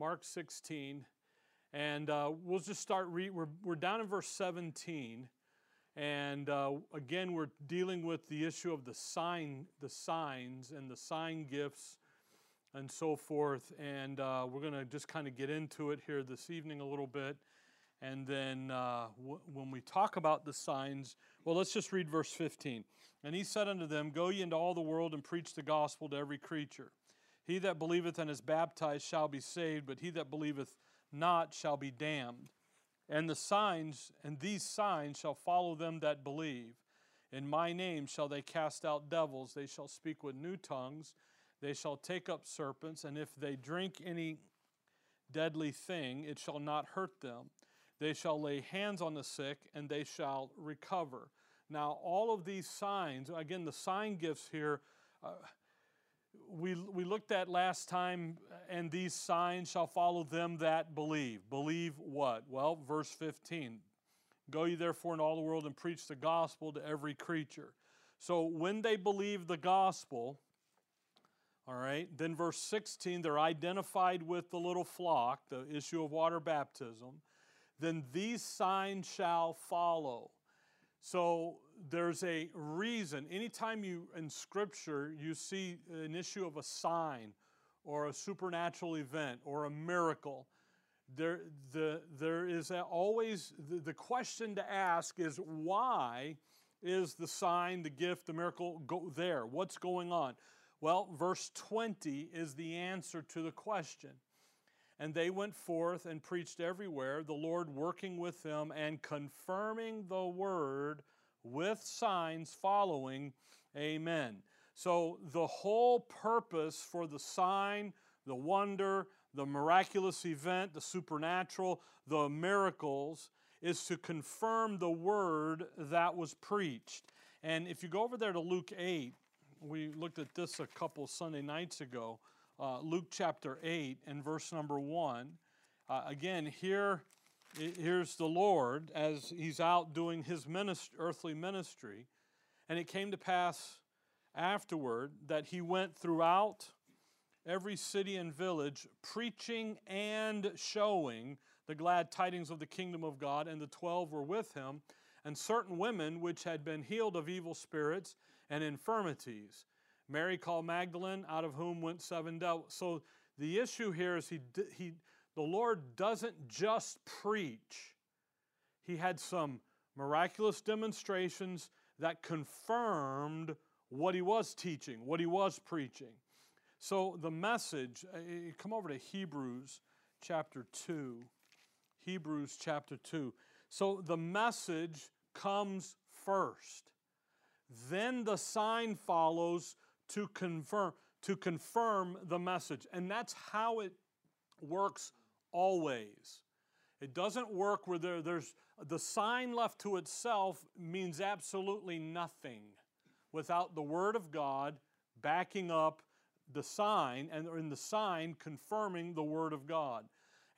Mark 16, and uh, we'll just start read. We're, we're down in verse 17, and uh, again we're dealing with the issue of the sign, the signs, and the sign gifts, and so forth. And uh, we're going to just kind of get into it here this evening a little bit. And then uh, w- when we talk about the signs, well, let's just read verse 15. And he said unto them, Go ye into all the world and preach the gospel to every creature. He that believeth and is baptized shall be saved, but he that believeth not shall be damned. And the signs, and these signs shall follow them that believe. In my name shall they cast out devils, they shall speak with new tongues, they shall take up serpents, and if they drink any deadly thing, it shall not hurt them. They shall lay hands on the sick, and they shall recover. Now, all of these signs, again, the sign gifts here, uh, we, we looked at last time, uh, and these signs shall follow them that believe. Believe what? Well, verse 15 Go ye therefore in all the world and preach the gospel to every creature. So when they believe the gospel, all right, then verse 16, they're identified with the little flock, the issue of water baptism then these signs shall follow. So there's a reason. Anytime you in Scripture you see an issue of a sign or a supernatural event or a miracle, there, the, there is always the, the question to ask is why is the sign, the gift, the miracle go there? What's going on? Well, verse 20 is the answer to the question. And they went forth and preached everywhere, the Lord working with them and confirming the word with signs following. Amen. So, the whole purpose for the sign, the wonder, the miraculous event, the supernatural, the miracles, is to confirm the word that was preached. And if you go over there to Luke 8, we looked at this a couple Sunday nights ago uh, Luke chapter 8 and verse number 1. Uh, again, here, here's the Lord as he's out doing his ministry, earthly ministry. And it came to pass afterward that he went throughout every city and village, preaching and showing the glad tidings of the kingdom of God. And the twelve were with him, and certain women which had been healed of evil spirits and infirmities Mary called Magdalene, out of whom went seven devils. So the issue here is he, he, the Lord doesn't just preach, he had some miraculous demonstrations that confirmed what he was teaching, what he was preaching. So the message, uh, come over to Hebrews chapter 2. Hebrews chapter 2. So the message comes first. Then the sign follows to confirm to confirm the message. And that's how it works always. It doesn't work where there, there's the sign left to itself means absolutely nothing without the Word of God backing up the sign and in the sign confirming the Word of God.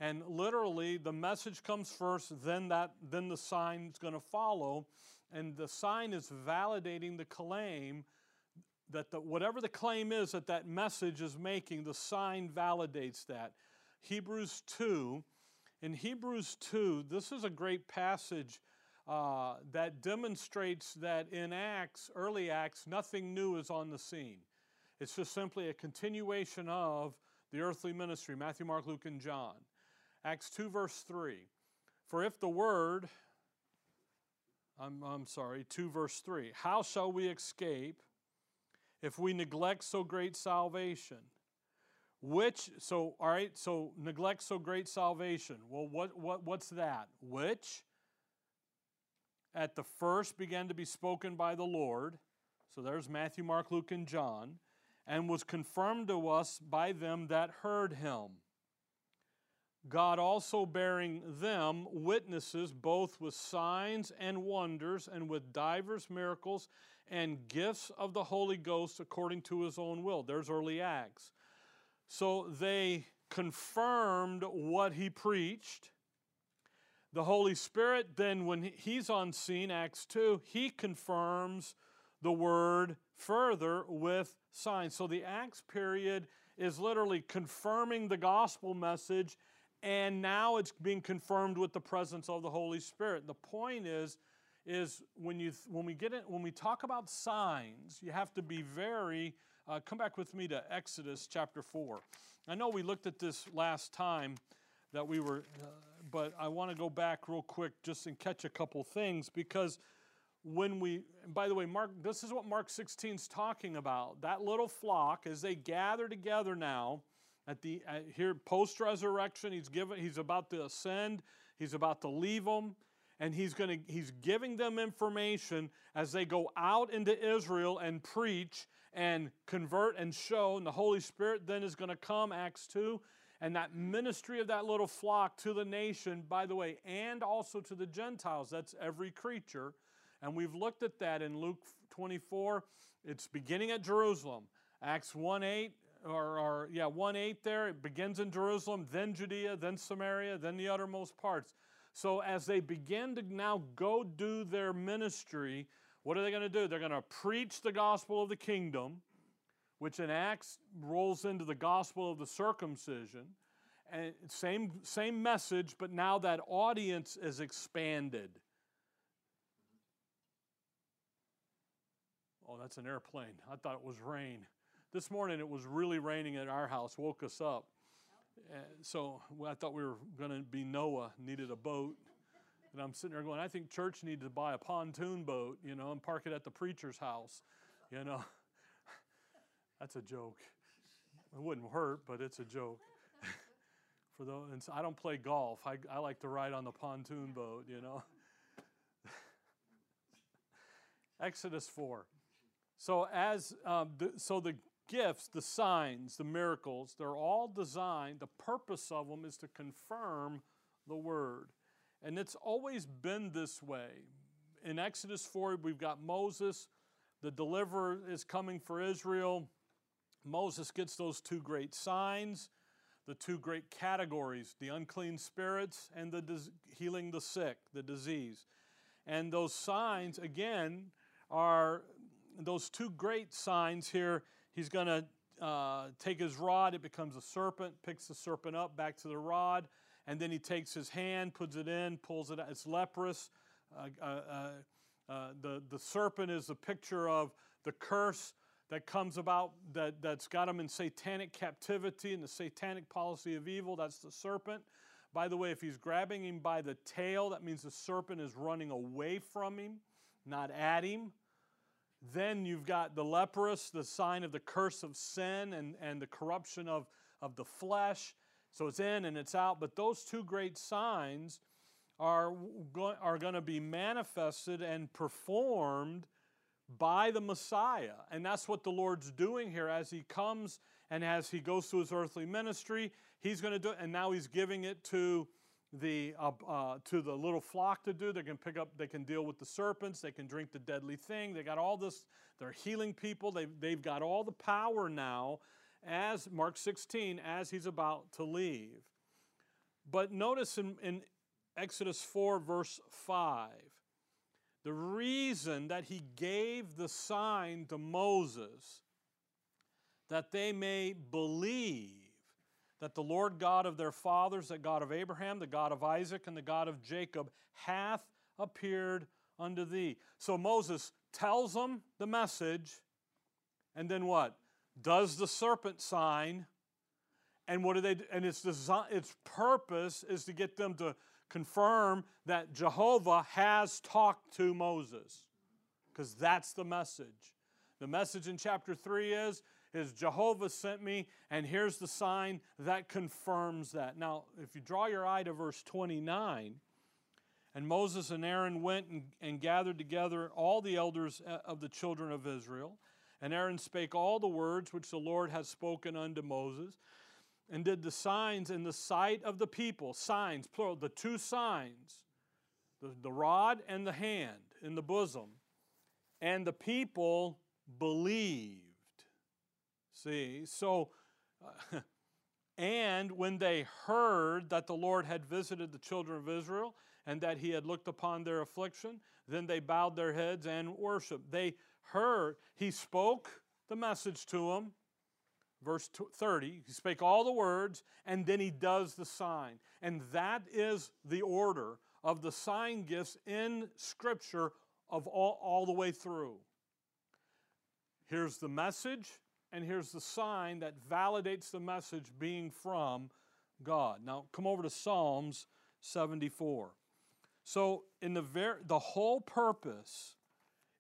And literally the message comes first, then that then the sign is going to follow. And the sign is validating the claim that the, whatever the claim is that that message is making, the sign validates that. Hebrews 2, in Hebrews 2, this is a great passage uh, that demonstrates that in Acts, early Acts, nothing new is on the scene. It's just simply a continuation of the earthly ministry Matthew, Mark, Luke, and John. Acts 2, verse 3. For if the word, I'm, I'm sorry, 2, verse 3, how shall we escape? If we neglect so great salvation. Which, so, all right, so neglect so great salvation. Well, what, what, what's that? Which at the first began to be spoken by the Lord. So there's Matthew, Mark, Luke, and John, and was confirmed to us by them that heard him. God also bearing them witnesses both with signs and wonders and with divers miracles and gifts of the Holy Ghost according to his own will. There's early Acts. So they confirmed what he preached. The Holy Spirit, then, when he's on scene, Acts 2, he confirms the word further with signs. So the Acts period is literally confirming the gospel message, and now it's being confirmed with the presence of the Holy Spirit. The point is, is when you when we get it when we talk about signs, you have to be very. Uh, come back with me to Exodus chapter four. I know we looked at this last time that we were, uh, but I want to go back real quick just and catch a couple things because when we, by the way, Mark, this is what Mark 16 is talking about. That little flock, as they gather together now, at the at here post resurrection, he's given, he's about to ascend, he's about to leave them, and he's going to, he's giving them information as they go out into Israel and preach and convert and show. And the Holy Spirit then is going to come, Acts 2, and that ministry of that little flock to the nation, by the way, and also to the Gentiles. That's every creature and we've looked at that in Luke 24. It's beginning at Jerusalem. Acts 1 8, or, or yeah, 1 8 there, it begins in Jerusalem, then Judea, then Samaria, then the uttermost parts. So as they begin to now go do their ministry, what are they going to do? They're going to preach the gospel of the kingdom, which in Acts rolls into the gospel of the circumcision. And same, same message, but now that audience is expanded. Oh, that's an airplane. I thought it was rain. This morning it was really raining at our house, woke us up. Uh, so I thought we were going to be Noah, needed a boat. And I'm sitting there going, I think church needed to buy a pontoon boat, you know, and park it at the preacher's house, you know. That's a joke. It wouldn't hurt, but it's a joke. For those, and so I don't play golf. I, I like to ride on the pontoon boat, you know. Exodus 4. So as um, the, so the gifts, the signs, the miracles, they're all designed. The purpose of them is to confirm the word, and it's always been this way. In Exodus four, we've got Moses. The deliverer is coming for Israel. Moses gets those two great signs, the two great categories the unclean spirits and the dis- healing the sick, the disease. And those signs, again, are those two great signs here, he's going to uh, take his rod, it becomes a serpent, picks the serpent up back to the rod, and then he takes his hand, puts it in, pulls it out. It's leprous. Uh, uh, uh, uh the, the serpent is a picture of the curse that comes about that, that's got him in satanic captivity and the satanic policy of evil. That's the serpent. By the way, if he's grabbing him by the tail, that means the serpent is running away from him, not at him. Then you've got the leprous, the sign of the curse of sin and, and the corruption of, of the flesh. So it's in and it's out. But those two great signs are, are going to be manifested and performed by the Messiah. And that's what the Lord's doing here as he comes and as he goes through his earthly ministry. He's going to do it, and now he's giving it to the, uh, uh, to the little flock to do. They can pick up, they can deal with the serpents, they can drink the deadly thing. They got all this, they're healing people. They've, they've got all the power now, as Mark 16, as he's about to leave. But notice in, in Exodus 4, verse 5, the reason that he gave the sign to Moses that they may believe that the Lord God of their fathers, the God of Abraham, the God of Isaac, and the God of Jacob hath appeared unto thee. So Moses tells them the message, and then what? Does the serpent sign, and what do they do? And its, design, its purpose is to get them to confirm that Jehovah has talked to Moses, because that's the message. The message in chapter 3 is is Jehovah sent me, and here's the sign that confirms that. Now, if you draw your eye to verse 29, and Moses and Aaron went and, and gathered together all the elders uh, of the children of Israel. And Aaron spake all the words which the Lord had spoken unto Moses, and did the signs in the sight of the people. Signs, plural, the two signs, the, the rod and the hand in the bosom. And the people believed. See, so, uh, and when they heard that the Lord had visited the children of Israel and that he had looked upon their affliction, then they bowed their heads and worshiped. They heard, he spoke the message to them. verse 30, he spake all the words, and then he does the sign. And that is the order of the sign gifts in Scripture of all, all the way through. Here's the message, and here's the sign that validates the message being from God. Now, come over to Psalms 74. So, in the ver- the whole purpose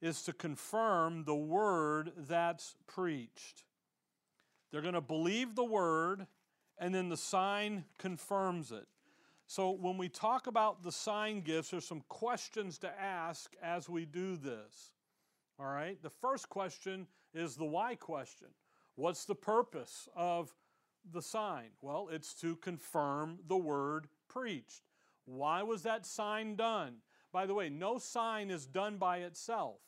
is to confirm the word that's preached. They're going to believe the word, and then the sign confirms it. So, when we talk about the sign gifts, there's some questions to ask as we do this. All right? The first question is the why question What's the purpose of the sign? Well, it's to confirm the word preached. Why was that sign done? By the way, no sign is done by itself.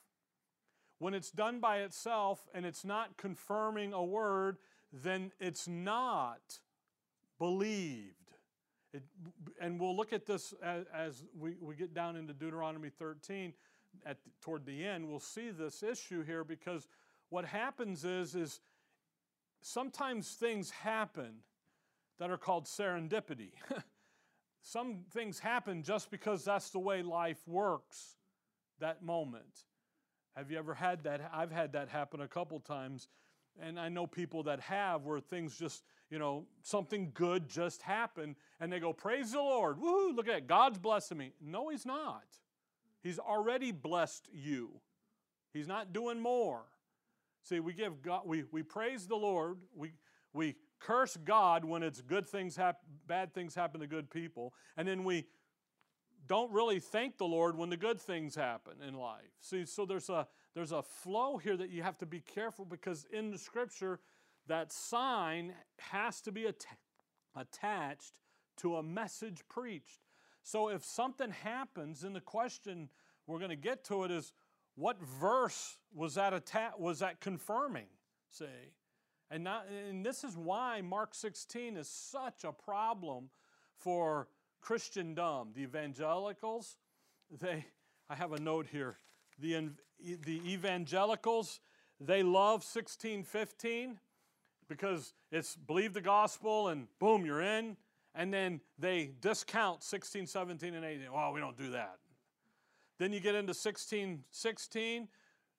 When it's done by itself and it's not confirming a word, then it's not believed. It, and we'll look at this as, as, we, we get down into Deuteronomy 13 at toward the end. We'll see this issue here because what happens is, is sometimes things happen that are called serendipity. Some things happen just because that's the way life works that moment. Have you ever had that? I've had that happen a couple times. And I know people that have where things just, you know, something good just happened and they go, Praise the Lord. Woohoo, look at it. God's blessing me. No, He's not. He's already blessed you. He's not doing more. See, we give God, we, we praise the Lord, we, we curse God when it's good things happen, bad things happen to good people, and then we don't really thank the Lord when the good things happen in life. See, so there's a there's a flow here that you have to be careful because in the scripture, that sign has to be att- attached to a message preached. So if something happens, and the question we're going to get to it is, what verse was that was that confirming? See, and not, and this is why Mark 16 is such a problem for Christendom. The evangelicals, they, I have a note here. The, the evangelicals, they love 1615 because it's believe the gospel and boom, you're in. And then they discount 16, 17, and 18. Well, we don't do that. Then you get into 16, 16.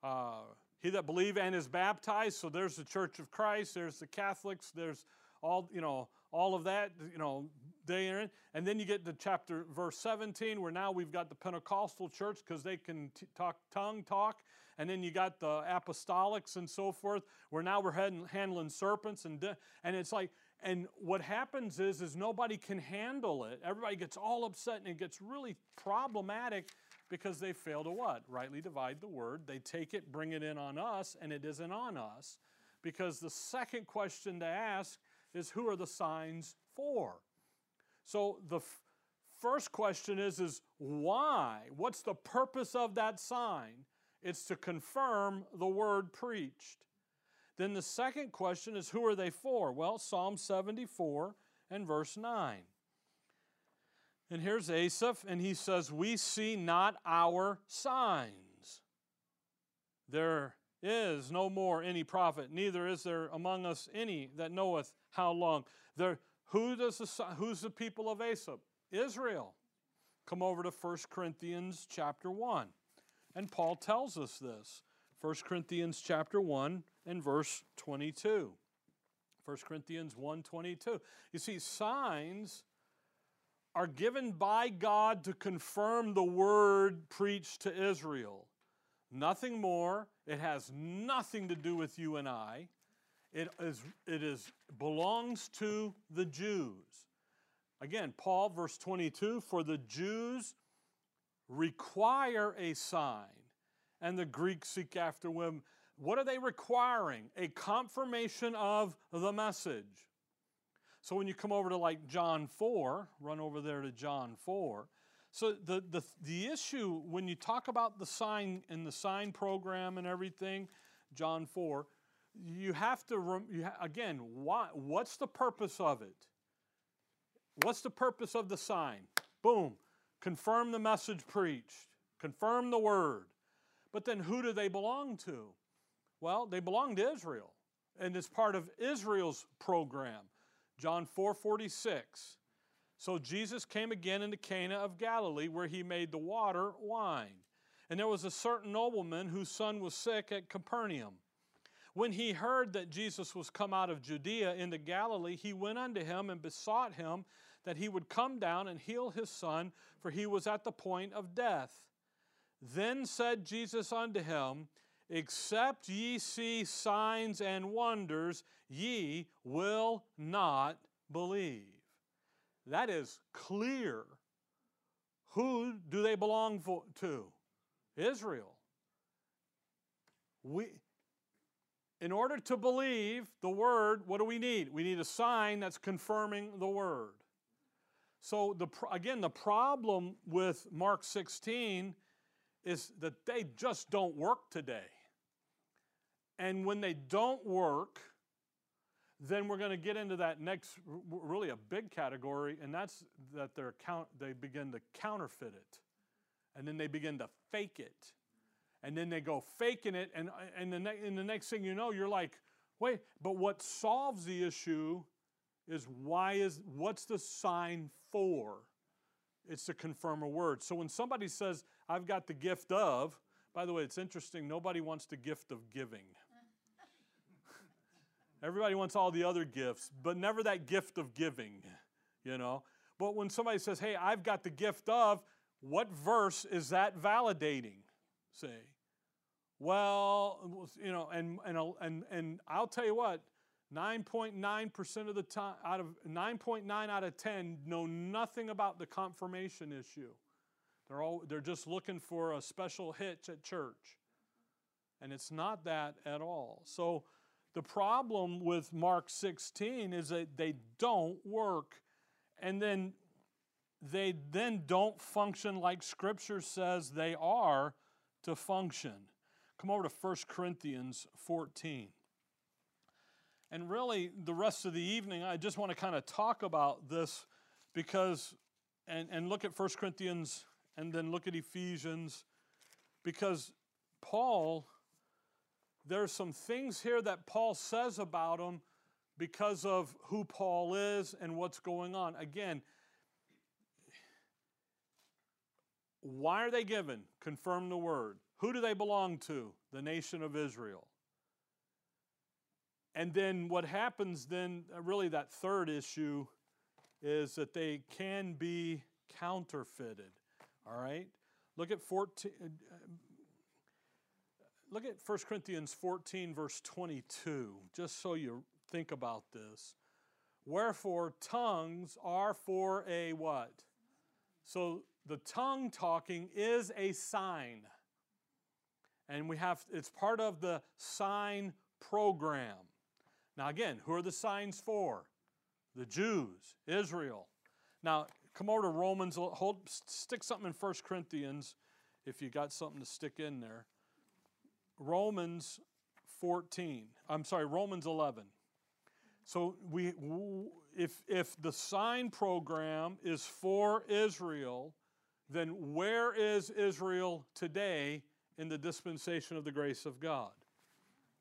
Uh, he that believe and is baptized. So there's the Church of Christ. There's the Catholics. There's all you know, all of that. You know, are in. And then you get to chapter verse 17, where now we've got the Pentecostal church because they can t- talk tongue talk. And then you got the apostolics and so forth, where now we're heading, handling serpents and de- and it's like and what happens is is nobody can handle it. Everybody gets all upset and it gets really problematic because they fail to what? Rightly divide the word. They take it, bring it in on us, and it isn't on us. Because the second question to ask is who are the signs for? So the f- first question is is why? What's the purpose of that sign? It's to confirm the word preached. Then the second question is who are they for? Well, Psalm 74 and verse 9. And here's Asaph, and he says, We see not our signs. There is no more any prophet, neither is there among us any that knoweth how long. There, who does the, who's the people of Asaph? Israel. Come over to 1 Corinthians chapter 1. And Paul tells us this. 1 Corinthians chapter 1 and verse 22. 1 Corinthians 1 22. You see, signs are given by God to confirm the word preached to Israel. Nothing more. It has nothing to do with you and I. It is, it is belongs to the Jews. Again, Paul, verse 22 For the Jews require a sign, and the Greeks seek after them. What are they requiring? A confirmation of the message. So when you come over to like John 4, run over there to John 4. So the, the, the issue when you talk about the sign and the sign program and everything, John 4, you have to, you ha- again, why, what's the purpose of it? What's the purpose of the sign? Boom, confirm the message preached, confirm the word. But then who do they belong to? Well, they belong to Israel. and it's part of Israel's program. John 4:46. So Jesus came again into Cana of Galilee, where he made the water wine. And there was a certain nobleman whose son was sick at Capernaum. When he heard that Jesus was come out of Judea into Galilee, he went unto him and besought him that he would come down and heal his son, for he was at the point of death. Then said Jesus unto him, Except ye see signs and wonders, ye will not believe. That is clear. Who do they belong for, to? Israel. We, in order to believe the word, what do we need? We need a sign that's confirming the word. So the again, the problem with Mark 16 is that they just don't work today. And when they don't work, then we're going to get into that next, really a big category, and that's that they're count, they begin to counterfeit it. And then they begin to fake it. And then they go faking it, and, and, the, ne- and the next thing you know, you're like, wait, but what solves the issue is why is, what's the sign for? It's to confirm a word. So when somebody says, I've got the gift of, by the way, it's interesting, nobody wants the gift of giving. Everybody wants all the other gifts, but never that gift of giving, you know. But when somebody says, hey, I've got the gift of, what verse is that validating? Say, well, you know, and, and, and, and I'll tell you what, 9.9% of the time, out of 9.9 out of 10 know nothing about the confirmation issue. They're, all, they're just looking for a special hitch at church. And it's not that at all. So the problem with Mark 16 is that they don't work. And then they then don't function like Scripture says they are to function. Come over to 1 Corinthians 14. And really, the rest of the evening, I just want to kind of talk about this because, and, and look at 1 Corinthians and then look at Ephesians, because Paul, there's some things here that Paul says about him because of who Paul is and what's going on. Again, why are they given? Confirm the word. Who do they belong to? The nation of Israel. And then what happens then, uh, really, that third issue is that they can be counterfeited. All right? Look at 14. Look at 1 Corinthians 14, verse 22, just so you think about this. Wherefore, tongues are for a what? So the tongue talking is a sign. And we have, it's part of the sign program. Now, again, who are the signs for? The Jews, Israel. Now, come over to Romans, hold, stick something in 1 Corinthians if you got something to stick in there. Romans 14. I'm sorry, Romans 11. So we if if the sign program is for Israel, then where is Israel today in the dispensation of the grace of God?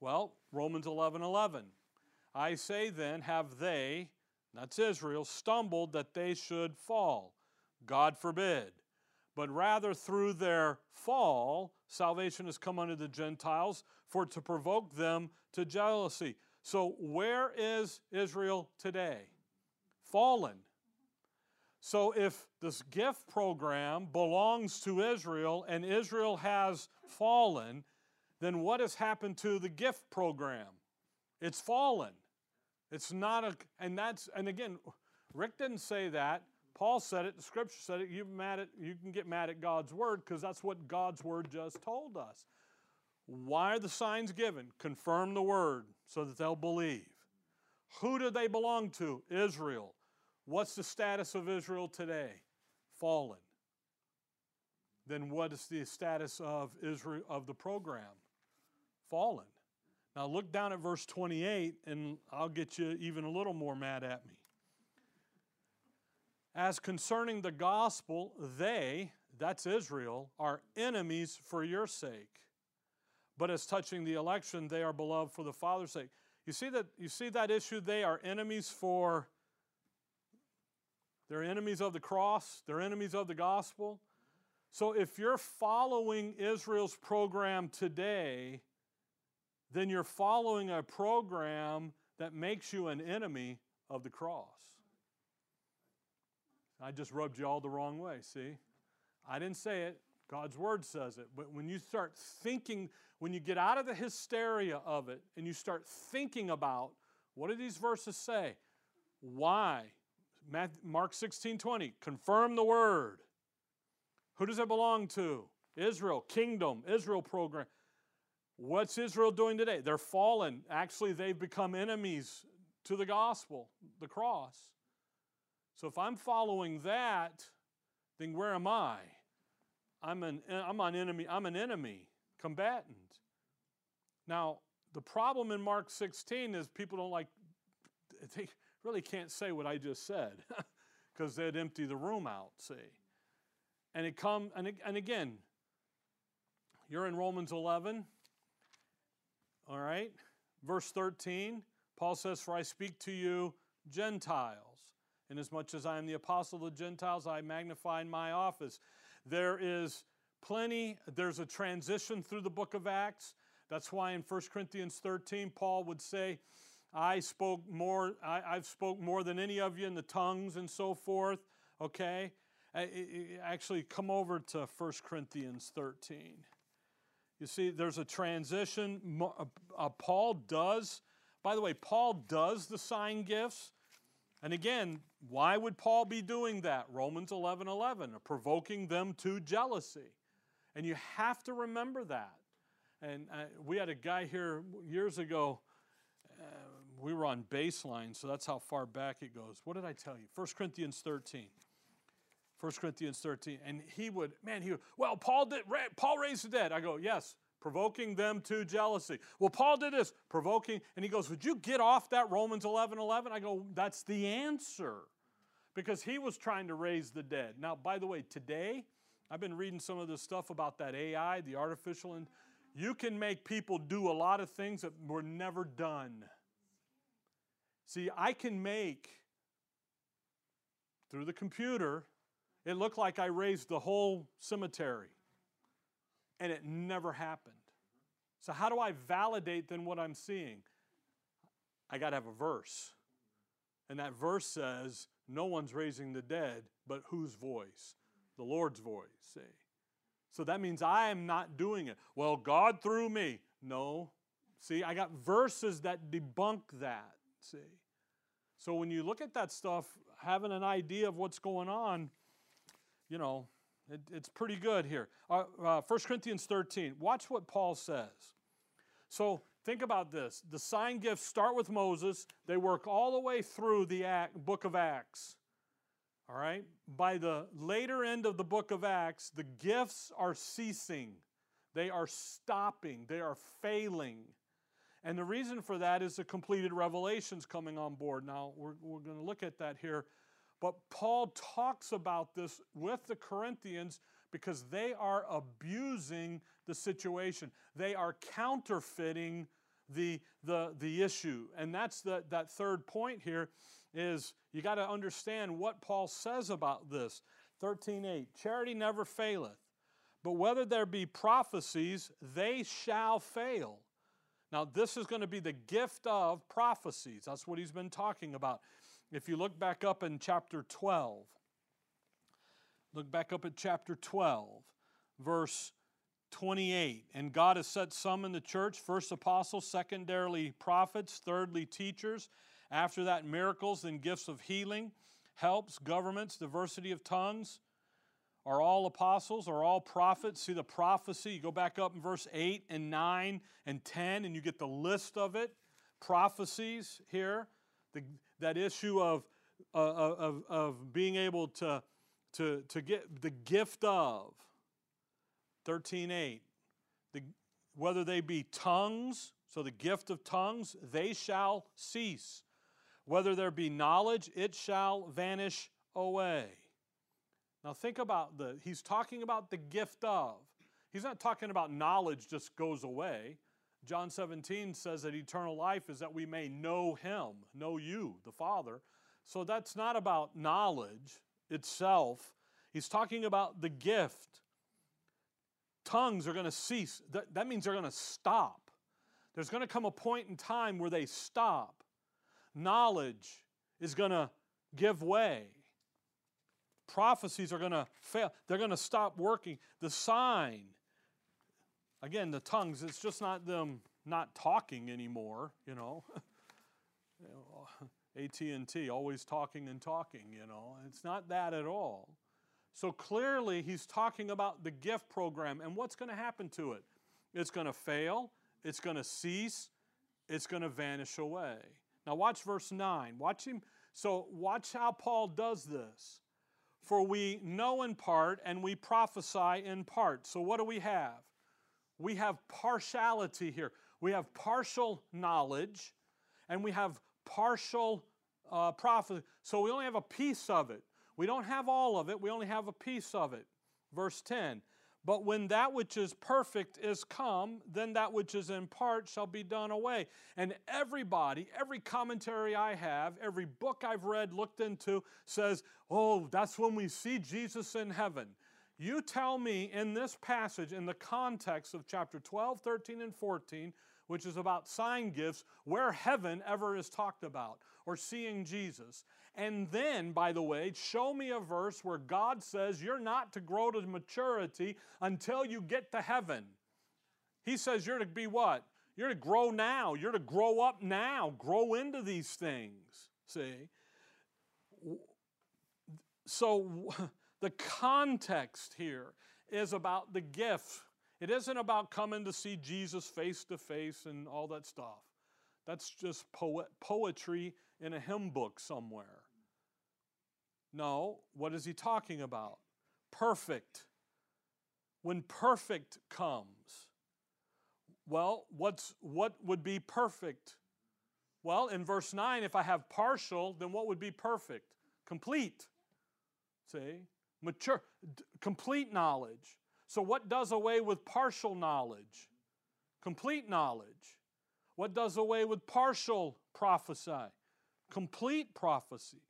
Well, Romans 11 11. I say then, have they, that's Israel, stumbled that they should fall? God forbid. But rather through their fall, salvation has come unto the Gentiles for to provoke them to jealousy. So, where is Israel today? Fallen. So, if this gift program belongs to Israel and Israel has fallen, then what has happened to the gift program? It's fallen. It's not a, and that's, and again, Rick didn't say that. Paul said it, the scripture said it. You, mad at, you can get mad at God's word because that's what God's word just told us. Why are the signs given? Confirm the word so that they'll believe. Who do they belong to? Israel. What's the status of Israel today? Fallen. Then what is the status of Israel of the program? Fallen. Now look down at verse 28 and I'll get you even a little more mad at me. As concerning the gospel, they, that's Israel, are enemies for your sake. But as touching the election, they are beloved for the Father's sake. You see that you see that issue they are enemies for they're enemies of the cross, they're enemies of the gospel. So if you're following Israel's program today, then you're following a program that makes you an enemy of the cross. I just rubbed you all the wrong way, see? I didn't say it, God's word says it. But when you start thinking, when you get out of the hysteria of it and you start thinking about what do these verses say? Why? Mark 16 20, confirm the word. Who does it belong to? Israel, kingdom, Israel program. What's Israel doing today? They're fallen. Actually, they've become enemies to the gospel, the cross. So if I'm following that, then where am I? I'm an I'm an enemy, I'm an enemy, combatant. Now, the problem in Mark 16 is people don't like they really can't say what I just said because they'd empty the room out, see. And it come and, and again, you're in Romans 11. All right? Verse 13, Paul says, For I speak to you Gentiles. Inasmuch as I am the apostle of the Gentiles, I magnify in my office. There is plenty, there's a transition through the book of Acts. That's why in 1 Corinthians 13, Paul would say, I spoke more, I, have spoke more than any of you in the tongues and so forth. Okay? Actually, come over to 1 Corinthians 13. You see, there's a transition. Uh, uh, Paul does, by the way, Paul does the sign gifts. And again, why would Paul be doing that? Romans 11 11, provoking them to jealousy. And you have to remember that. And uh, we had a guy here years ago. Uh, we were on baseline, so that's how far back it goes. What did I tell you? 1 Corinthians 13. 1 Corinthians 13. And he would, man, he would, well, Paul did, Paul raised the dead. I go, yes, provoking them to jealousy. Well, Paul did this, provoking, and he goes, would you get off that Romans 11 11? I go, that's the answer. Because he was trying to raise the dead. Now, by the way, today, I've been reading some of this stuff about that AI, the artificial, and you can make people do a lot of things that were never done. See, I can make, through the computer, it looked like I raised the whole cemetery, and it never happened. So, how do I validate then what I'm seeing? I got to have a verse. And that verse says, No one's raising the dead, but whose voice? The Lord's voice, see. So that means I am not doing it. Well, God through me. No. See, I got verses that debunk that, see. So when you look at that stuff, having an idea of what's going on, you know, it, it's pretty good here. Uh, uh, 1 Corinthians 13, watch what Paul says. So think about this. The sign gifts start with Moses, they work all the way through the act, book of Acts. All right? By the later end of the book of Acts, the gifts are ceasing, they are stopping, they are failing. And the reason for that is the completed revelations coming on board. Now, we're, we're going to look at that here but Paul talks about this with the Corinthians because they are abusing the situation. They are counterfeiting the, the, the issue. And that's the, that third point here is you got to understand what Paul says about this. 13.8, charity never faileth, but whether there be prophecies, they shall fail. Now, this is going to be the gift of prophecies. That's what he's been talking about. If you look back up in chapter 12, look back up at chapter 12, verse 28. And God has set some in the church first apostles, secondarily prophets, thirdly teachers, after that miracles and gifts of healing, helps, governments, diversity of tongues. Are all apostles? Are all prophets? See the prophecy. You go back up in verse 8 and 9 and 10, and you get the list of it. Prophecies here. The, that issue of, uh, of, of being able to, to, to get the gift of 13.8 the, whether they be tongues so the gift of tongues they shall cease. Whether there be knowledge it shall vanish away. Now think about the he's talking about the gift of. He's not talking about knowledge just goes away John 17 says that eternal life is that we may know Him, know you, the Father. So that's not about knowledge itself. He's talking about the gift. Tongues are going to cease. That, that means they're going to stop. There's going to come a point in time where they stop. Knowledge is going to give way. Prophecies are going to fail. They're going to stop working. The sign, again, the tongues, it's just not them not talking anymore, you know. AT&T always talking and talking, you know. It's not that at all. So clearly he's talking about the gift program and what's going to happen to it. It's going to fail, it's going to cease, it's going to vanish away. Now watch verse 9. Watch him so watch how Paul does this. For we know in part and we prophesy in part. So what do we have? We have partiality here. We have partial knowledge and we have partial uh, prophecy. So we only have a piece of it. We don't have all of it, we only have a piece of it. Verse 10 but when that which is perfect is come, then that which is in part shall be done away. And everybody, every commentary I have, every book I've read, looked into, says, oh, that's when we see Jesus in heaven. You tell me in this passage, in the context of chapter 12, 13, and 14, which is about sign gifts, where heaven ever is talked about or seeing Jesus. And then, by the way, show me a verse where God says you're not to grow to maturity until you get to heaven. He says you're to be what? You're to grow now. You're to grow up now. Grow into these things. See? So, the context here is about the gift. It isn't about coming to see Jesus face to face and all that stuff. That's just poet, poetry in a hymn book somewhere. No, what is he talking about? Perfect. When perfect comes. Well, what's what would be perfect? Well, in verse 9, if I have partial, then what would be perfect? Complete. See? Mature, complete knowledge. So, what does away with partial knowledge? Complete knowledge. What does away with partial prophecy? Complete prophecy.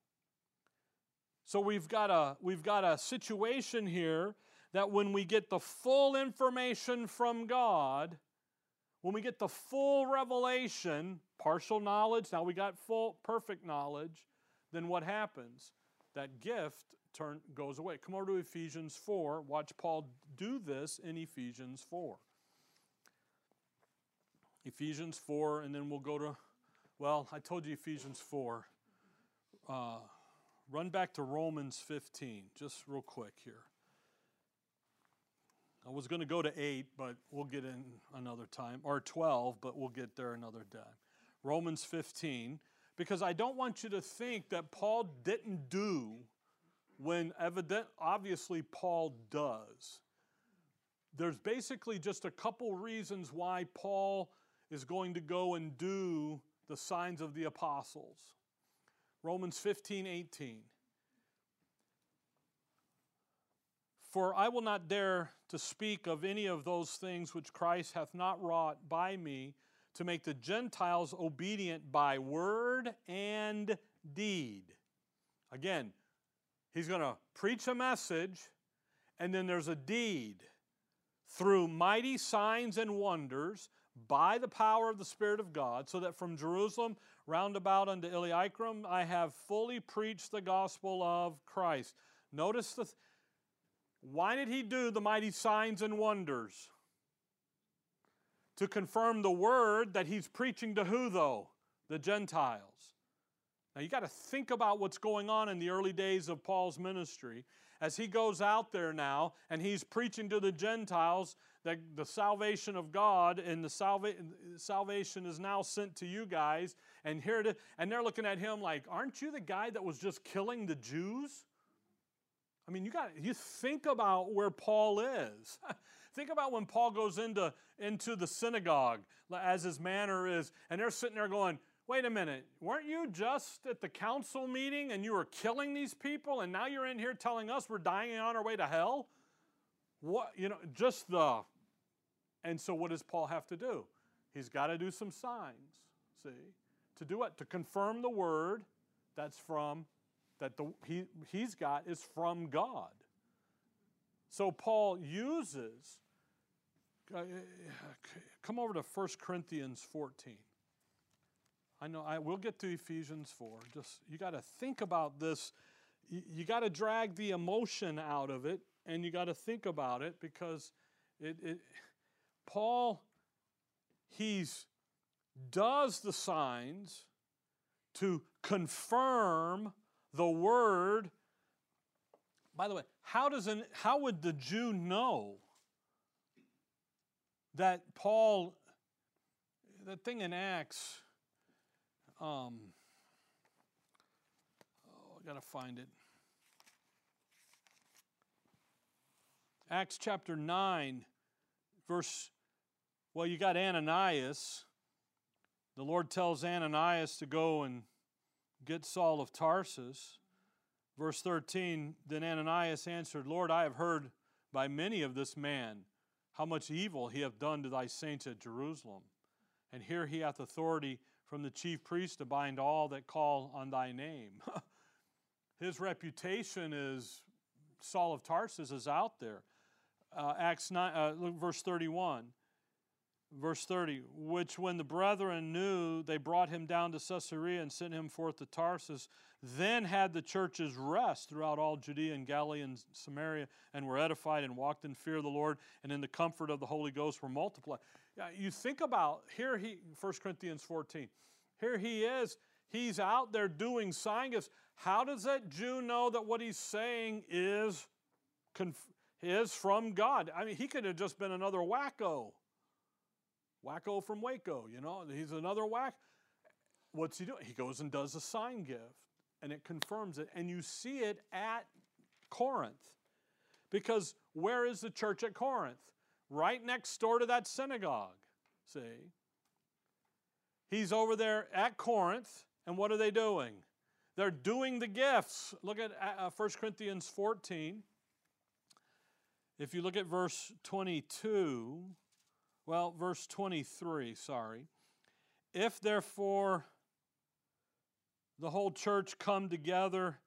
So we've got a we've got a situation here that when we get the full information from God, when we get the full revelation, partial knowledge, now we got full perfect knowledge, then what happens? That gift turn goes away. Come over to Ephesians 4. Watch Paul do this in Ephesians 4. Ephesians 4, and then we'll go to, well, I told you Ephesians 4. Uh, run back to Romans 15, just real quick here. I was going to go to 8, but we'll get in another time, or 12, but we'll get there another time. Romans 15, because I don't want you to think that Paul didn't do when evident obviously Paul does. There's basically just a couple reasons why Paul is going to go and do the signs of the apostles. Romans 15, 18. For I will not dare to speak of any of those things which Christ hath not wrought by me to make the Gentiles obedient by word and deed. Again, he's going to preach a message, and then there's a deed through mighty signs and wonders by the power of the Spirit of God, so that from Jerusalem round about unto Illyricum I have fully preached the gospel of Christ. Notice the. Th- why did he do the mighty signs and wonders? To confirm the word that he's preaching to who, though? The Gentiles. Now you got to think about what's going on in the early days of Paul's ministry as he goes out there now and he's preaching to the Gentiles that the salvation of God and the salva- salvation is now sent to you guys. And here. And they're looking at him like, aren't you the guy that was just killing the Jews? I mean, you got you think about where Paul is. think about when Paul goes into, into the synagogue, as his manner is, and they're sitting there going, wait a minute, weren't you just at the council meeting and you were killing these people, and now you're in here telling us we're dying on our way to hell? What, you know, just the and so, what does Paul have to do? he's got to do some signs. See? To do what? To confirm the word that's from, that the, he, he's got is from God. So Paul uses, Eh, eh, come over to 1 Corinthians 14. I know I will get to Ephesians 4. Just you got to think about this. You, you got to drag the emotion out of it and you got to think about it because it, it Paul he's does the signs to confirm the word. By the way, how does an, how would the Jew know that Paul that thing in Acts um, oh, I got to find it. Acts chapter 9, verse, well, you got Ananias. The Lord tells Ananias to go and get Saul of Tarsus. Verse 13 Then Ananias answered, Lord, I have heard by many of this man how much evil he hath done to thy saints at Jerusalem. And here he hath authority from the chief priest to bind all that call on thy name. His reputation is Saul of Tarsus is out there. Uh, Acts 9, uh, verse 31. Verse 30, which when the brethren knew, they brought him down to Caesarea and sent him forth to Tarsus. Then had the churches rest throughout all Judea and Galilee and Samaria, and were edified and walked in fear of the Lord, and in the comfort of the Holy Ghost were multiplied. You think about here he 1 Corinthians 14. Here he is. He's out there doing sign gifts. How does that Jew know that what he's saying is, is from God? I mean, he could have just been another wacko. Wacko from Waco, you know, he's another whack. What's he doing? He goes and does a sign gift, and it confirms it. And you see it at Corinth. Because where is the church at Corinth? right next door to that synagogue. See? He's over there at Corinth, and what are they doing? They're doing the gifts. Look at uh, 1 Corinthians 14. If you look at verse 22, well, verse 23, sorry. If therefore the whole church come together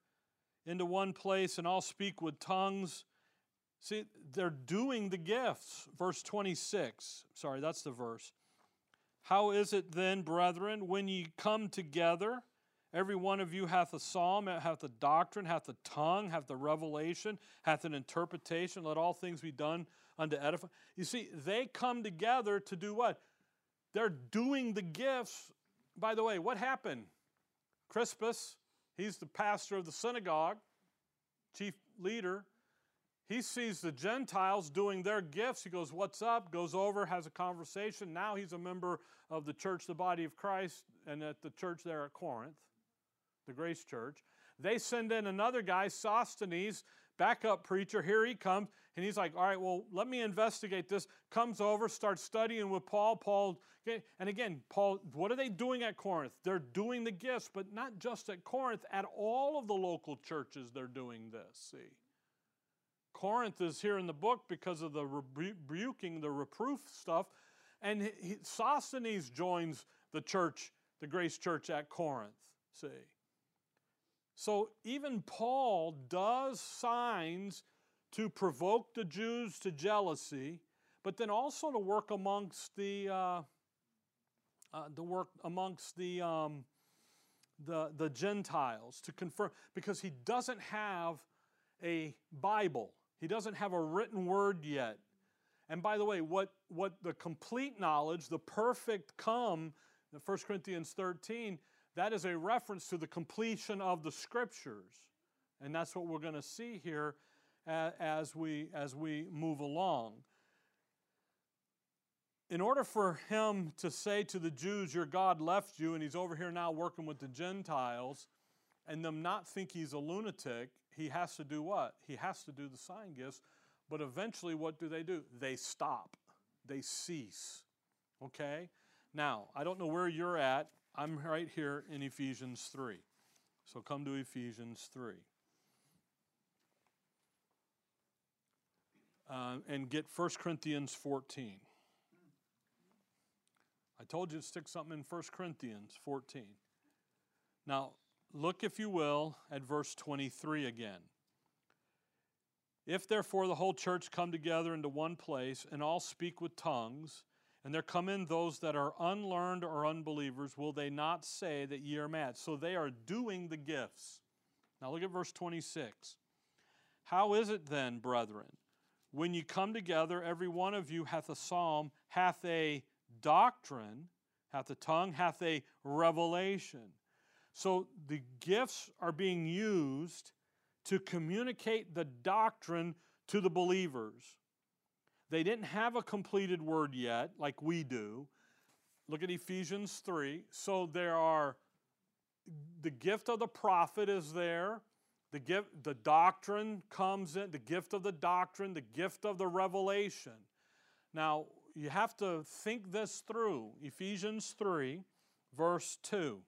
into one place and all speak with tongues, See, they're doing the gifts. Verse 26. Sorry, that's the verse. How is it then, brethren, when ye come together? Every one of you hath a psalm, hath a doctrine, hath a tongue, hath a revelation, hath an interpretation. Let all things be done unto edify. You see, they come together to do what? They're doing the gifts. By the way, what happened? Crispus, he's the pastor of the synagogue, chief leader. He sees the Gentiles doing their gifts. He goes, What's up? Goes over, has a conversation. Now he's a member of the church, the body of Christ, and at the church there at Corinth, the Grace Church. They send in another guy, Sosthenes, backup preacher. Here he comes, and he's like, All right, well, let me investigate this. Comes over, starts studying with Paul. Paul, and again, Paul, what are they doing at Corinth? They're doing the gifts, but not just at Corinth, at all of the local churches, they're doing this. See? Corinth is here in the book because of the rebuking, the reproof stuff. And he, Sosthenes joins the church, the Grace Church at Corinth. See? So even Paul does signs to provoke the Jews to jealousy, but then also to work amongst the uh, uh, the work amongst the um, the the Gentiles to confirm because he doesn't have a Bible. He doesn't have a written word yet. And by the way, what, what the complete knowledge, the perfect come, in 1 Corinthians 13, that is a reference to the completion of the scriptures. And that's what we're going to see here as we, as we move along. In order for him to say to the Jews, Your God left you, and he's over here now working with the Gentiles, and them not think he's a lunatic, he has to do what? He has to do the sign gifts. But eventually, what do they do? They stop, they cease. Okay? Now, I don't know where you're at. I'm right here in Ephesians 3. So come to Ephesians 3. Uh, and get 1 Corinthians 14. I told you to stick something in 1 Corinthians 14. Now, look, if you will, at verse 23 again. If therefore the whole church come together into one place and all speak with tongues, and there come in those that are unlearned or unbelievers, will they not say that ye are mad? So they are doing the gifts. Now look at verse 26. How is it then, brethren, when you come together, every one of you hath a psalm, hath a doctrine, hath a tongue, hath a revelation. So the gifts are being used to communicate the doctrine to the believers. They didn't have a completed word yet, like we do. Look at Ephesians 3. So there are the gift of the prophet is there. The gift, the doctrine comes in, the gift of the doctrine, the gift of the revelation. Now, you have to think this through. Ephesians 3, verse 2.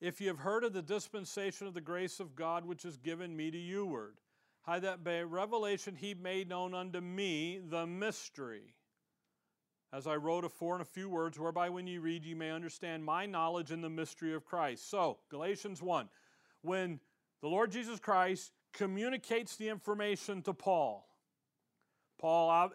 If you have heard of the dispensation of the grace of God which is given me to youward, how that by revelation he made known unto me the mystery. As I wrote afore in a few words, whereby when you read you may understand my knowledge in the mystery of Christ. So, Galatians 1. When the Lord Jesus Christ communicates the information to Paul, Paul,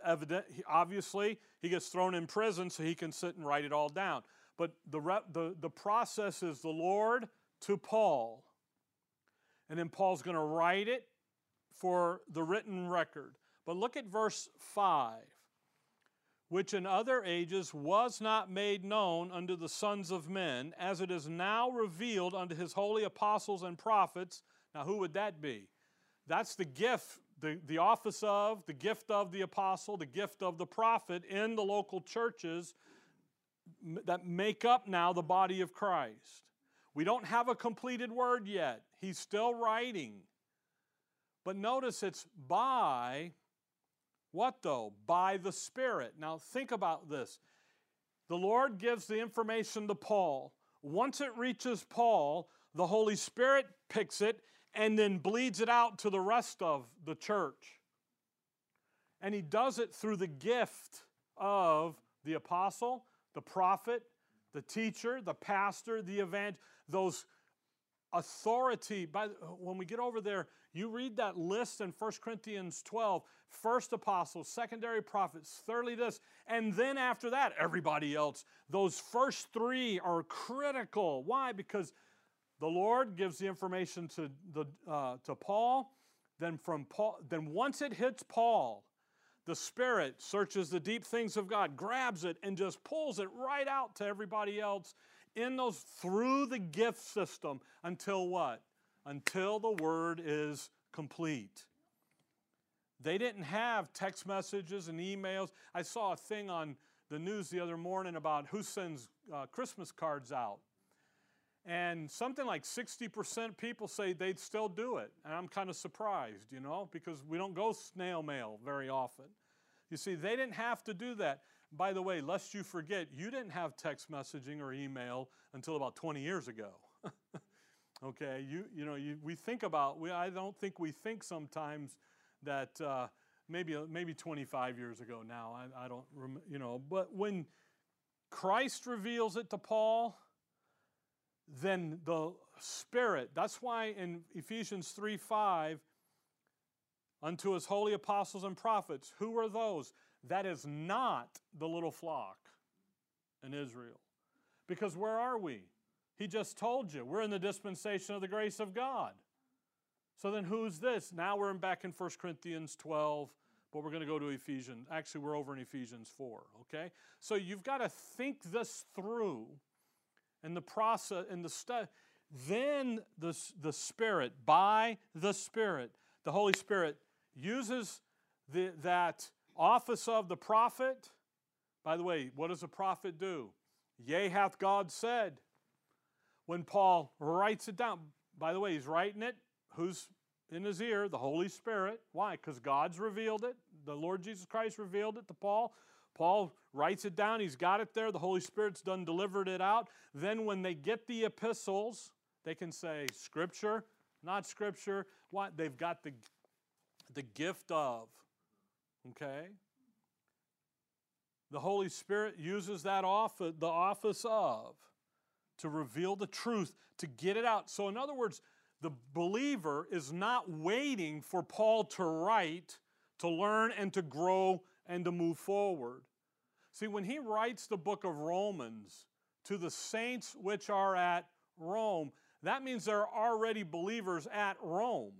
obviously, he gets thrown in prison so he can sit and write it all down. But the, the, the process is the Lord to Paul. And then Paul's going to write it for the written record. But look at verse 5 which in other ages was not made known unto the sons of men, as it is now revealed unto his holy apostles and prophets. Now, who would that be? That's the gift, the, the office of, the gift of the apostle, the gift of the prophet in the local churches that make up now the body of Christ. We don't have a completed word yet. He's still writing. But notice it's by what though? By the Spirit. Now think about this. The Lord gives the information to Paul. Once it reaches Paul, the Holy Spirit picks it and then bleeds it out to the rest of the church. And he does it through the gift of the apostle, the prophet, the teacher, the pastor, the evangel, those authority. By, when we get over there, you read that list in 1 Corinthians 12 first apostles, secondary prophets, thirdly this, and then after that, everybody else. Those first three are critical. Why? Because the Lord gives the information to, the, uh, to Paul. Then from Paul, then once it hits Paul, the Spirit searches the deep things of God, grabs it, and just pulls it right out to everybody else in those through the gift system until what? Until the word is complete. They didn't have text messages and emails. I saw a thing on the news the other morning about who sends uh, Christmas cards out. And something like 60% people say they'd still do it. And I'm kind of surprised, you know, because we don't go snail mail very often. You see, they didn't have to do that. By the way, lest you forget, you didn't have text messaging or email until about 20 years ago. okay, you, you know, you, we think about, we, I don't think we think sometimes that uh, maybe, maybe 25 years ago now, I, I don't, rem- you know, but when Christ reveals it to Paul, then the Spirit, that's why in Ephesians 3 5, unto his holy apostles and prophets, who are those? That is not the little flock in Israel. Because where are we? He just told you, we're in the dispensation of the grace of God. So then who's this? Now we're back in 1 Corinthians 12, but we're going to go to Ephesians. Actually, we're over in Ephesians 4, okay? So you've got to think this through and the process and the study. Then the, the Spirit, by the Spirit, the Holy Spirit uses the, that office of the prophet. By the way, what does a prophet do? Yea, hath God said. When Paul writes it down, by the way, he's writing it. Who's in his ear? The Holy Spirit. Why? Because God's revealed it. The Lord Jesus Christ revealed it to Paul. Paul writes it down. He's got it there. The Holy Spirit's done delivered it out. Then when they get the epistles, they can say Scripture, not Scripture. What? They've got the, the gift of. Okay? the Holy Spirit uses that office, the office of, to reveal the truth, to get it out. So, in other words, the believer is not waiting for Paul to write, to learn, and to grow and to move forward. See, when he writes the book of Romans to the saints which are at Rome, that means there are already believers at Rome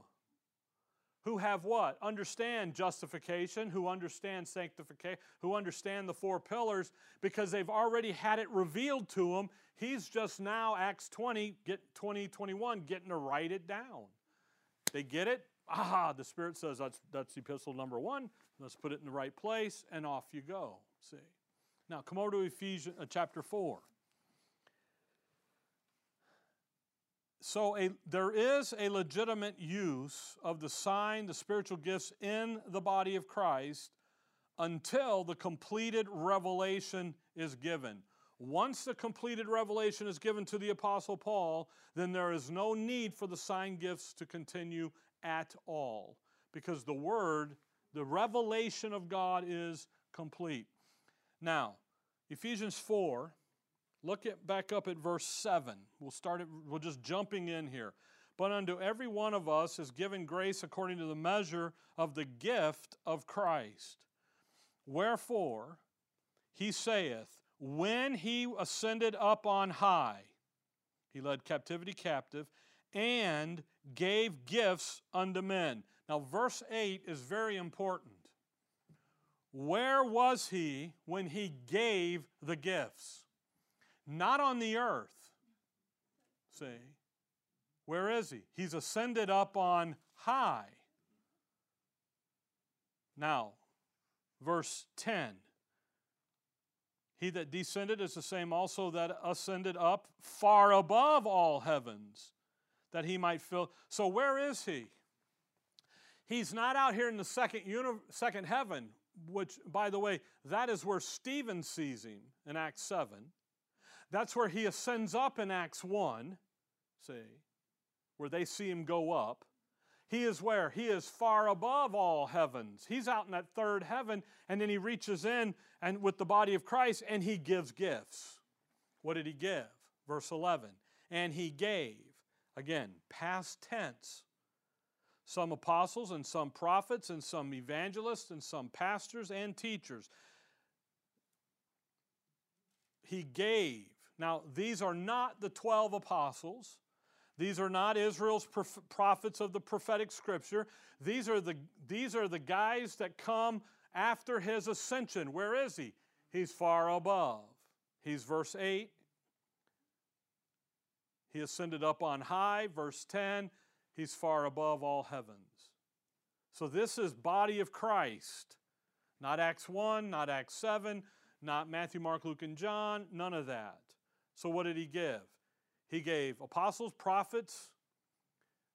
who have what? Understand justification, who understand sanctification, who understand the four pillars because they've already had it revealed to them. He's just now, Acts 20, get 20, 21, getting to write it down. They get it? Ah, the Spirit says that's, that's epistle number one. Let's put it in the right place, and off you go. See? Now, come over to Ephesians uh, chapter 4. So a, there is a legitimate use of the sign, the spiritual gifts in the body of Christ until the completed revelation is given. Once the completed revelation is given to the Apostle Paul, then there is no need for the sign gifts to continue at all because the Word, the revelation of God is complete. Now, Ephesians 4 Look at back up at verse 7. We'll start it, we're just jumping in here. But unto every one of us is given grace according to the measure of the gift of Christ. Wherefore, he saith, When he ascended up on high, he led captivity captive, and gave gifts unto men. Now, verse 8 is very important. Where was he when he gave the gifts? Not on the earth. See? Where is he? He's ascended up on high. Now, verse 10 He that descended is the same also that ascended up far above all heavens, that he might fill. So, where is he? He's not out here in the second, uni- second heaven, which, by the way, that is where Stephen sees him in Acts 7. That's where he ascends up in Acts 1, see, where they see him go up. He is where? He is far above all heavens. He's out in that third heaven, and then he reaches in and with the body of Christ and he gives gifts. What did he give? Verse 11. And he gave, again, past tense, some apostles and some prophets and some evangelists and some pastors and teachers. He gave now, these are not the 12 apostles. These are not Israel's prophets of the prophetic scripture. These are, the, these are the guys that come after his ascension. Where is he? He's far above. He's verse 8. He ascended up on high. Verse 10. He's far above all heavens. So this is body of Christ. Not Acts 1, not Acts 7, not Matthew, Mark, Luke, and John, none of that. So, what did he give? He gave apostles, prophets,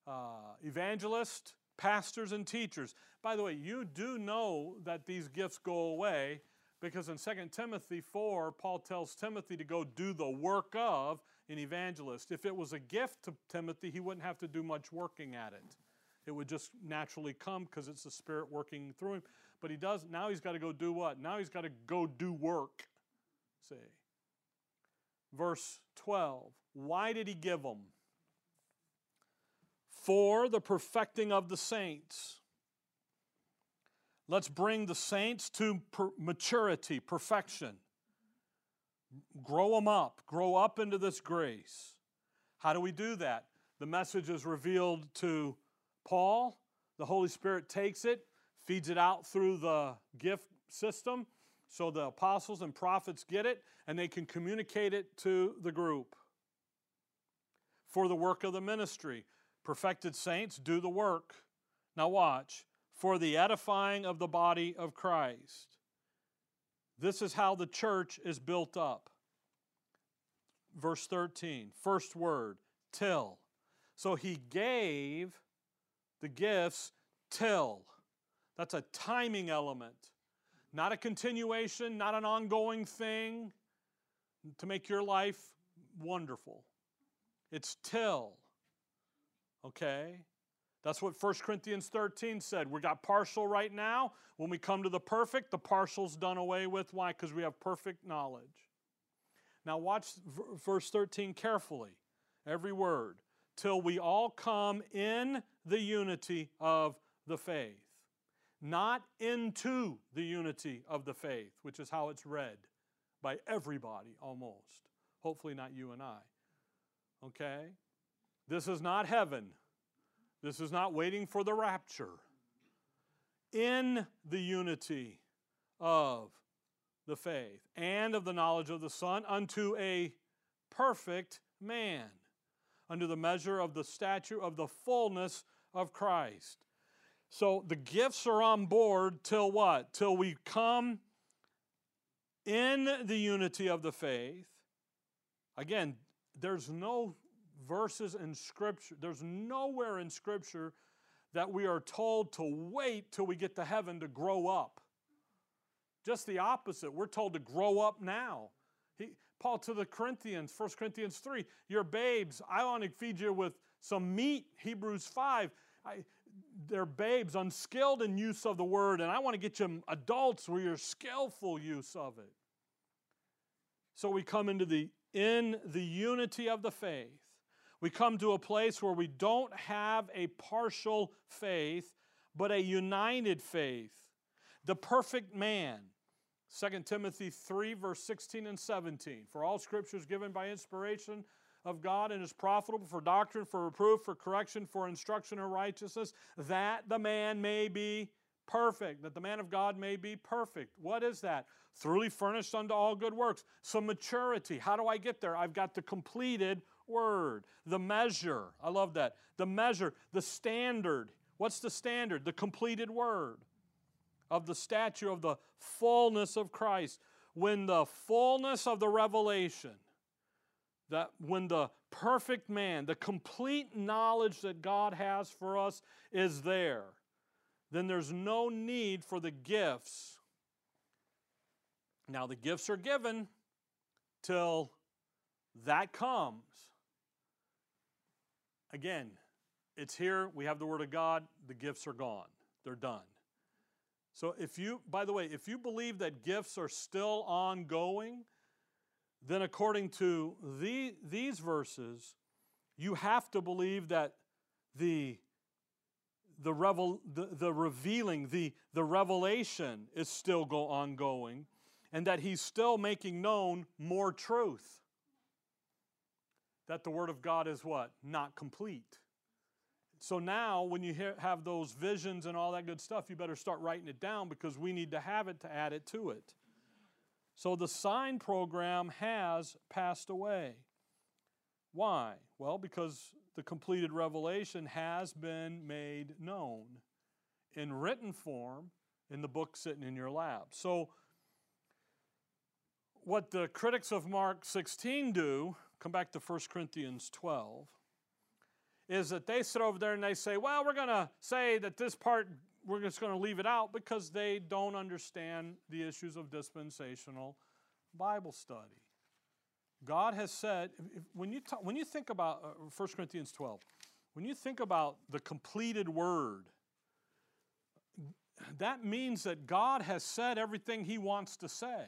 uh, evangelists, pastors, and teachers. By the way, you do know that these gifts go away because in 2 Timothy 4, Paul tells Timothy to go do the work of an evangelist. If it was a gift to Timothy, he wouldn't have to do much working at it. It would just naturally come because it's the Spirit working through him. But he does, now he's got to go do what? Now he's got to go do work. See verse 12. Why did he give them? For the perfecting of the saints. Let's bring the saints to per- maturity, perfection. Grow them up, grow up into this grace. How do we do that? The message is revealed to Paul. The Holy Spirit takes it, feeds it out through the gift system, so the apostles and prophets get it and they can communicate it to the group. For the work of the ministry, perfected saints do the work. Now, watch. For the edifying of the body of Christ. This is how the church is built up. Verse 13, first word, till. So he gave the gifts till. That's a timing element. Not a continuation, not an ongoing thing to make your life wonderful. It's till. Okay? That's what 1 Corinthians 13 said. We got partial right now. When we come to the perfect, the partial's done away with. Why? Because we have perfect knowledge. Now, watch verse 13 carefully, every word. Till we all come in the unity of the faith. Not into the unity of the faith, which is how it's read by everybody almost. Hopefully, not you and I. Okay? This is not heaven. This is not waiting for the rapture. In the unity of the faith and of the knowledge of the Son unto a perfect man, under the measure of the stature of the fullness of Christ. So the gifts are on board till what? Till we come in the unity of the faith. Again, there's no verses in Scripture, there's nowhere in Scripture that we are told to wait till we get to heaven to grow up. Just the opposite. We're told to grow up now. He, Paul to the Corinthians, 1 Corinthians 3, you're babes. I want to feed you with some meat, Hebrews 5. I, they're babes, unskilled in use of the word, and I want to get you adults where you're skillful use of it. So we come into the in the unity of the faith. We come to a place where we don't have a partial faith, but a united faith. The perfect man. 2 Timothy 3, verse 16 and 17. For all scripture is given by inspiration of God and is profitable for doctrine, for reproof, for correction, for instruction in righteousness, that the man may be perfect, that the man of God may be perfect. What is that? Thoroughly furnished unto all good works. Some maturity. How do I get there? I've got the completed word, the measure. I love that. The measure, the standard. What's the standard? The completed word of the statue of the fullness of Christ. When the fullness of the revelation, that when the perfect man, the complete knowledge that God has for us is there, then there's no need for the gifts. Now, the gifts are given till that comes. Again, it's here, we have the Word of God, the gifts are gone, they're done. So if you, by the way, if you believe that gifts are still ongoing, then according to the, these verses, you have to believe that the the, revel, the, the revealing, the, the revelation is still go ongoing, and that he's still making known more truth. That the Word of God is what? Not complete. So now, when you hear, have those visions and all that good stuff, you better start writing it down because we need to have it to add it to it. So the sign program has passed away. Why? Well, because the completed revelation has been made known in written form in the book sitting in your lap. So, what the critics of Mark 16 do, come back to 1 Corinthians 12 is that they sit over there and they say, well, we're going to say that this part, we're just going to leave it out because they don't understand the issues of dispensational Bible study. God has said, if, when, you talk, when you think about uh, 1 Corinthians 12, when you think about the completed word, that means that God has said everything He wants to say.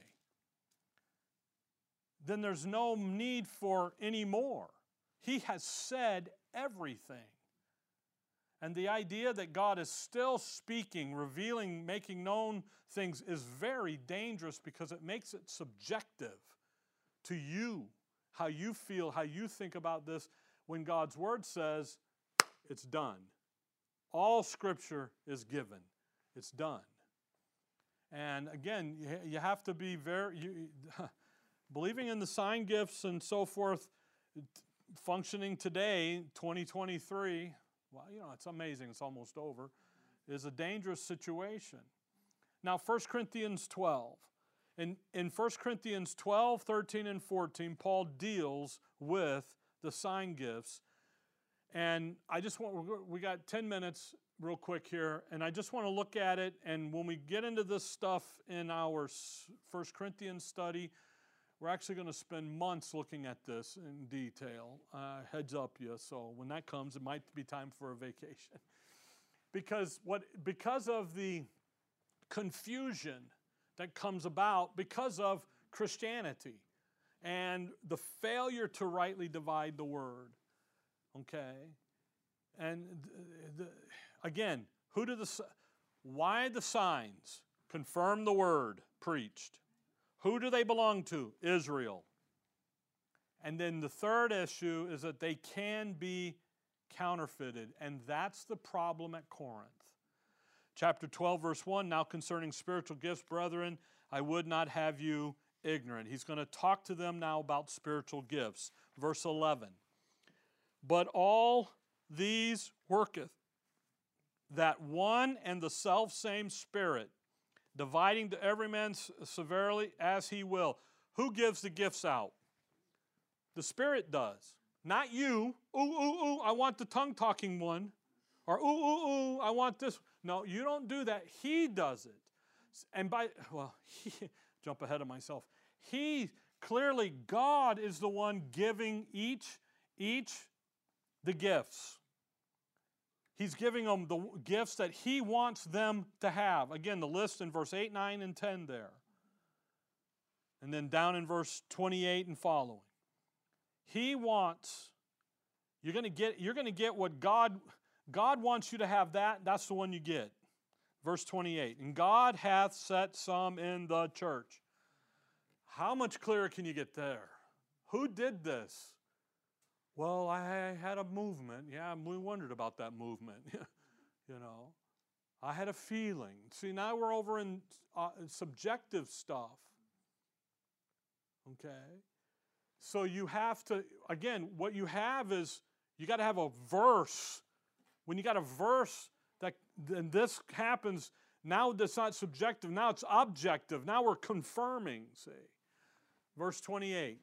Then there's no need for any more. He has said everything. And the idea that God is still speaking, revealing, making known things is very dangerous because it makes it subjective to you, how you feel, how you think about this, when God's Word says it's done. All Scripture is given, it's done. And again, you have to be very, you, believing in the sign gifts and so forth functioning today, 2023, well, you know, it's amazing, it's almost over, is a dangerous situation. Now, 1 Corinthians 12. In, in 1 Corinthians 12, 13, and 14, Paul deals with the sign gifts. And I just want, we got 10 minutes real quick here, and I just want to look at it. And when we get into this stuff in our 1 Corinthians study, we're actually going to spend months looking at this in detail. Uh, heads up, you. So when that comes, it might be time for a vacation. because what because of the confusion that comes about because of Christianity and the failure to rightly divide the word. Okay? And the, again, who do the why the signs confirm the word preached? Who do they belong to? Israel. And then the third issue is that they can be counterfeited, and that's the problem at Corinth. Chapter 12, verse 1 Now concerning spiritual gifts, brethren, I would not have you ignorant. He's going to talk to them now about spiritual gifts. Verse 11 But all these worketh that one and the self same Spirit, dividing to every man severely as he will. Who gives the gifts out? The Spirit does. Not you. Ooh, ooh, ooh, I want the tongue talking one. Or ooh, ooh, ooh, I want this. No, you don't do that. He does it. And by, well, he, jump ahead of myself. He, clearly, God is the one giving each, each the gifts. He's giving them the gifts that He wants them to have. Again, the list in verse 8, 9, and 10 there. And then down in verse 28 and following. He wants, you're going to get, you're going to get what God, God wants you to have that, that's the one you get. Verse 28. And God hath set some in the church. How much clearer can you get there? Who did this? Well, I had a movement. Yeah, we wondered about that movement. you know, I had a feeling. See, now we're over in uh, subjective stuff. Okay? So you have to, again, what you have is you got to have a verse. When you got a verse that then this happens, now that's not subjective, now it's objective. Now we're confirming, see. Verse 28.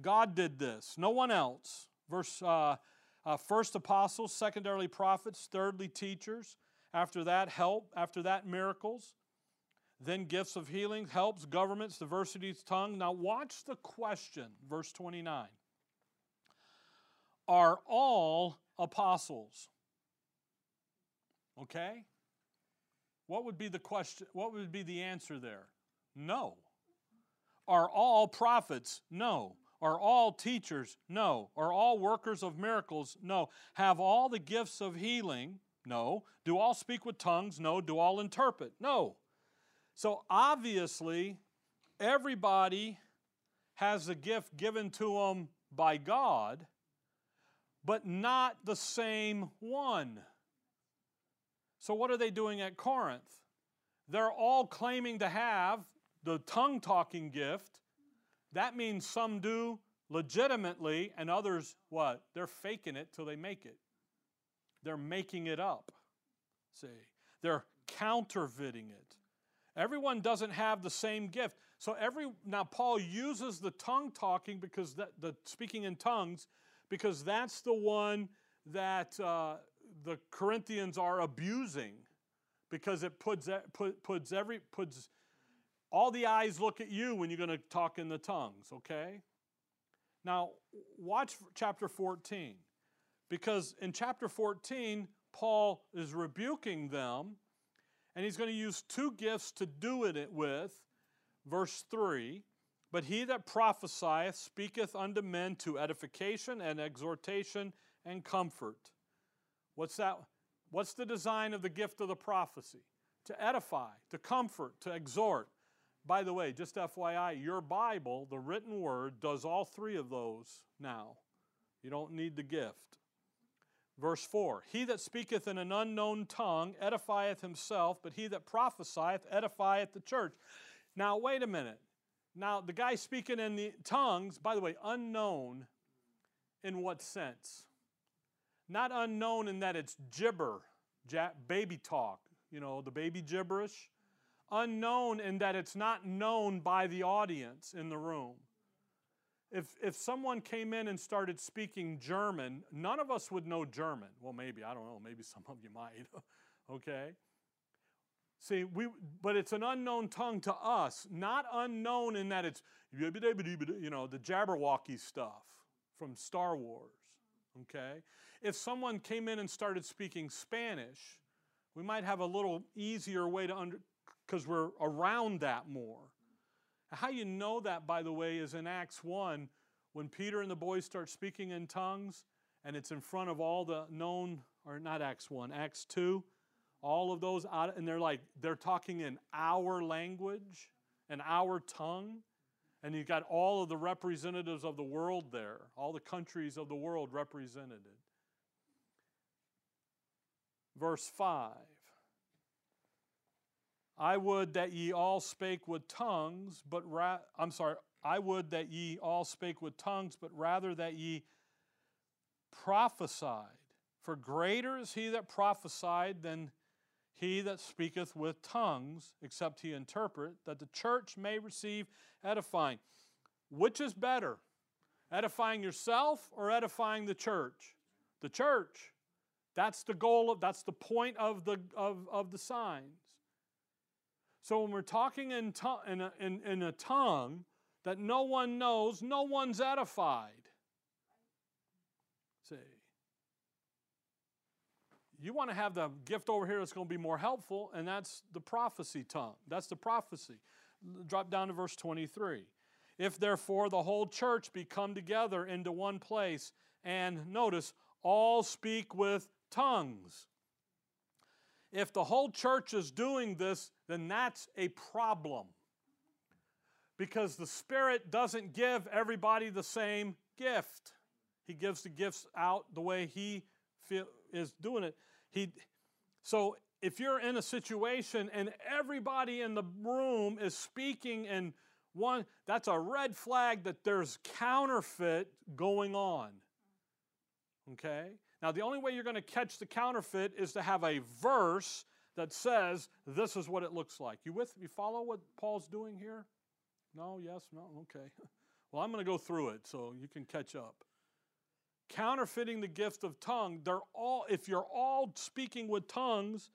God did this, no one else. Verse uh, uh, first apostles, secondarily prophets, thirdly teachers. After that, help. After that, miracles. Then gifts of healing, helps, governments, diversity of tongue. Now watch the question, verse 29. Are all apostles? Okay? What would be the question? What would be the answer there? No. Are all prophets? No. Are all teachers? No. Are all workers of miracles? No. Have all the gifts of healing? No. Do all speak with tongues? No. Do all interpret? No. So obviously, everybody has a gift given to them by God, but not the same one. So, what are they doing at Corinth? They're all claiming to have the tongue talking gift, that means some do legitimately and others what? They're faking it till they make it. They're making it up. See? They're counterfeiting it. Everyone doesn't have the same gift. So every now Paul uses the tongue talking because that, the speaking in tongues because that's the one that uh, the Corinthians are abusing because it puts put, puts every puts all the eyes look at you when you're going to talk in the tongues, okay? Now, watch chapter 14. Because in chapter 14, Paul is rebuking them, and he's going to use two gifts to do it with. Verse 3 But he that prophesieth speaketh unto men to edification and exhortation and comfort. What's that? What's the design of the gift of the prophecy? To edify, to comfort, to exhort. By the way, just FYI, your Bible, the written word, does all three of those now. You don't need the gift. Verse 4 He that speaketh in an unknown tongue edifieth himself, but he that prophesieth edifieth the church. Now, wait a minute. Now, the guy speaking in the tongues, by the way, unknown in what sense? Not unknown in that it's gibber, baby talk, you know, the baby gibberish unknown in that it's not known by the audience in the room. If, if someone came in and started speaking German, none of us would know German. Well, maybe, I don't know, maybe some of you might, okay? See, we, but it's an unknown tongue to us, not unknown in that it's, you know, the Jabberwocky stuff from Star Wars, okay? If someone came in and started speaking Spanish, We might have a little easier way to under because we're around that more. How you know that, by the way, is in Acts 1 when Peter and the boys start speaking in tongues, and it's in front of all the known, or not Acts 1, Acts 2, all of those, and they're like, they're talking in our language and our tongue. And you've got all of the representatives of the world there, all the countries of the world represented. Verse 5 I would that ye all spake with tongues, but ra- I'm sorry, I would that ye all spake with tongues, but rather that ye prophesied. For greater is he that prophesied than he that speaketh with tongues, except he interpret, that the church may receive edifying. Which is better, edifying yourself or edifying the church? The church. That's the goal of, that's the point of the, of, of the signs. So when we're talking in, to- in, a, in, in a tongue that no one knows, no one's edified. See, you want to have the gift over here that's going to be more helpful, and that's the prophecy tongue. That's the prophecy. Drop down to verse 23. If therefore the whole church be come together into one place, and notice, all speak with tongues. If the whole church is doing this, then that's a problem. Because the Spirit doesn't give everybody the same gift. He gives the gifts out the way He feel, is doing it. He, so if you're in a situation and everybody in the room is speaking in one, that's a red flag that there's counterfeit going on. Okay? Now, the only way you're going to catch the counterfeit is to have a verse that says this is what it looks like. You with you follow what Paul's doing here? No, yes, no, okay. Well, I'm going to go through it so you can catch up. Counterfeiting the gift of tongue, they're all if you're all speaking with tongues,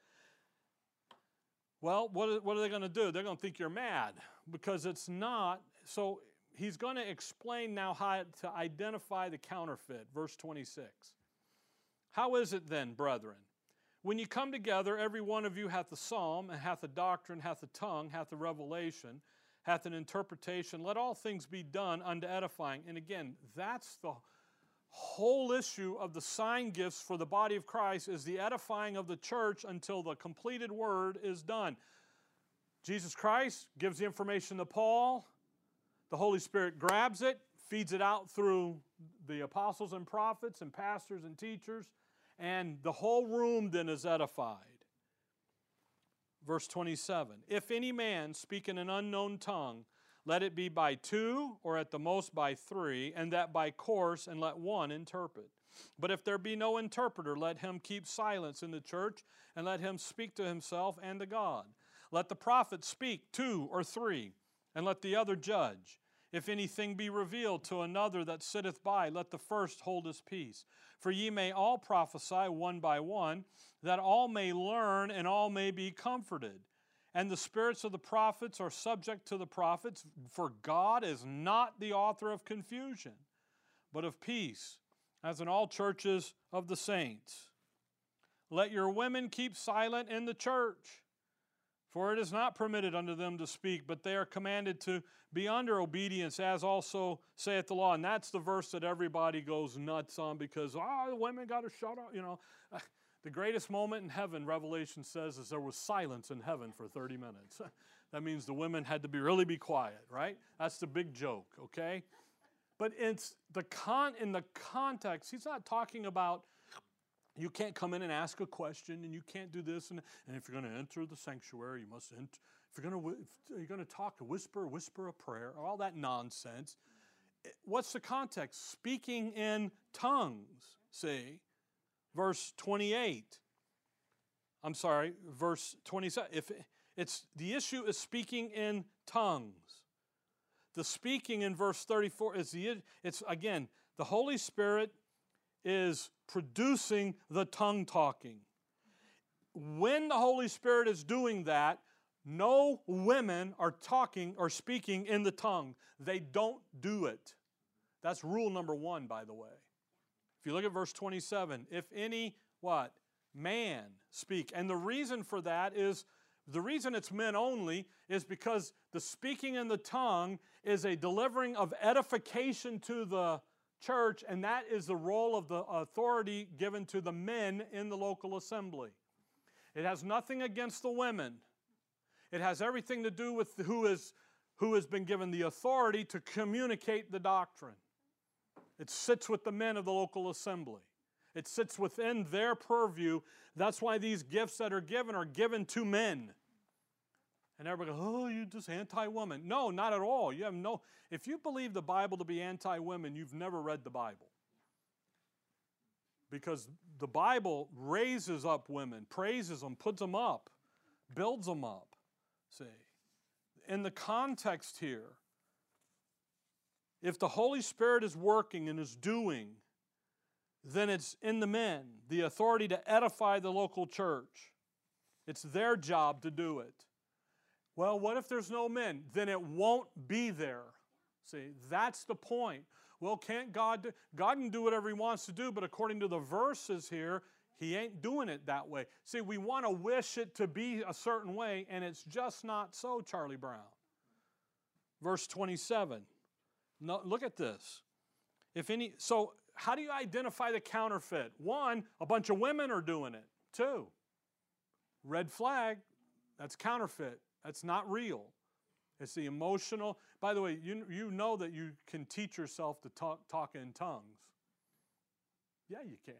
well, what what are they going to do? They're going to think you're mad because it's not. So he's going to explain now how to identify the counterfeit. Verse 26. How is it then, brethren? When you come together, every one of you hath a psalm, and hath a doctrine, hath a tongue, hath a revelation, hath an interpretation. Let all things be done unto edifying. And again, that's the whole issue of the sign gifts for the body of Christ is the edifying of the church until the completed word is done. Jesus Christ gives the information to Paul. The Holy Spirit grabs it, feeds it out through the apostles and prophets and pastors and teachers and the whole room then is edified. Verse 27 If any man speak in an unknown tongue, let it be by two, or at the most by three, and that by course, and let one interpret. But if there be no interpreter, let him keep silence in the church, and let him speak to himself and to God. Let the prophet speak two or three, and let the other judge. If anything be revealed to another that sitteth by, let the first hold his peace. For ye may all prophesy one by one, that all may learn and all may be comforted. And the spirits of the prophets are subject to the prophets, for God is not the author of confusion, but of peace, as in all churches of the saints. Let your women keep silent in the church for it is not permitted unto them to speak, but they are commanded to be under obedience, as also saith the law. And that's the verse that everybody goes nuts on because, ah, oh, the women got to shut up. You know, the greatest moment in heaven, Revelation says, is there was silence in heaven for 30 minutes. that means the women had to be really be quiet, right? That's the big joke, okay? But it's the con in the context, he's not talking about you can't come in and ask a question, and you can't do this. And, and if you're going to enter the sanctuary, you must enter. If you're going to, you're going to talk, whisper, whisper a prayer, all that nonsense. Eh, what's the context? Speaking in tongues, see? Verse 28. I'm sorry, verse 27. If it's the issue is speaking in tongues. The speaking in verse 34 is the it's again, the Holy Spirit is producing the tongue talking. When the Holy Spirit is doing that, no women are talking or speaking in the tongue. They don't do it. That's rule number one, by the way. If you look at verse 27, if any what? man speak. And the reason for that is the reason it's men only is because the speaking in the tongue is a delivering of edification to the church, and that is the role of the authority given to the men in the local assembly. It has nothing against the women. It has everything to do with who, is, who has been given the authority to communicate the doctrine. It sits with the men of the local assembly. It sits within their purview. That's why these gifts that are given are given to men. And everybody goes, oh, you're just anti woman. No, not at all. You have no, if you believe the Bible to be anti women, you've never read the Bible. Because the Bible raises up women, praises them, puts them up, builds them up. See, in the context here, if the Holy Spirit is working and is doing, then it's in the men, the authority to edify the local church. It's their job to do it. Well, what if there's no men? Then it won't be there. See, that's the point. Well, can't God do, God can do whatever he wants to do, but according to the verses here, he ain't doing it that way. See, we want to wish it to be a certain way, and it's just not so, Charlie Brown. Verse 27. No, look at this. If any so how do you identify the counterfeit? One, a bunch of women are doing it. Two, red flag, that's counterfeit. That's not real. It's the emotional. By the way, you, you know that you can teach yourself to talk, talk in tongues. Yeah, you can.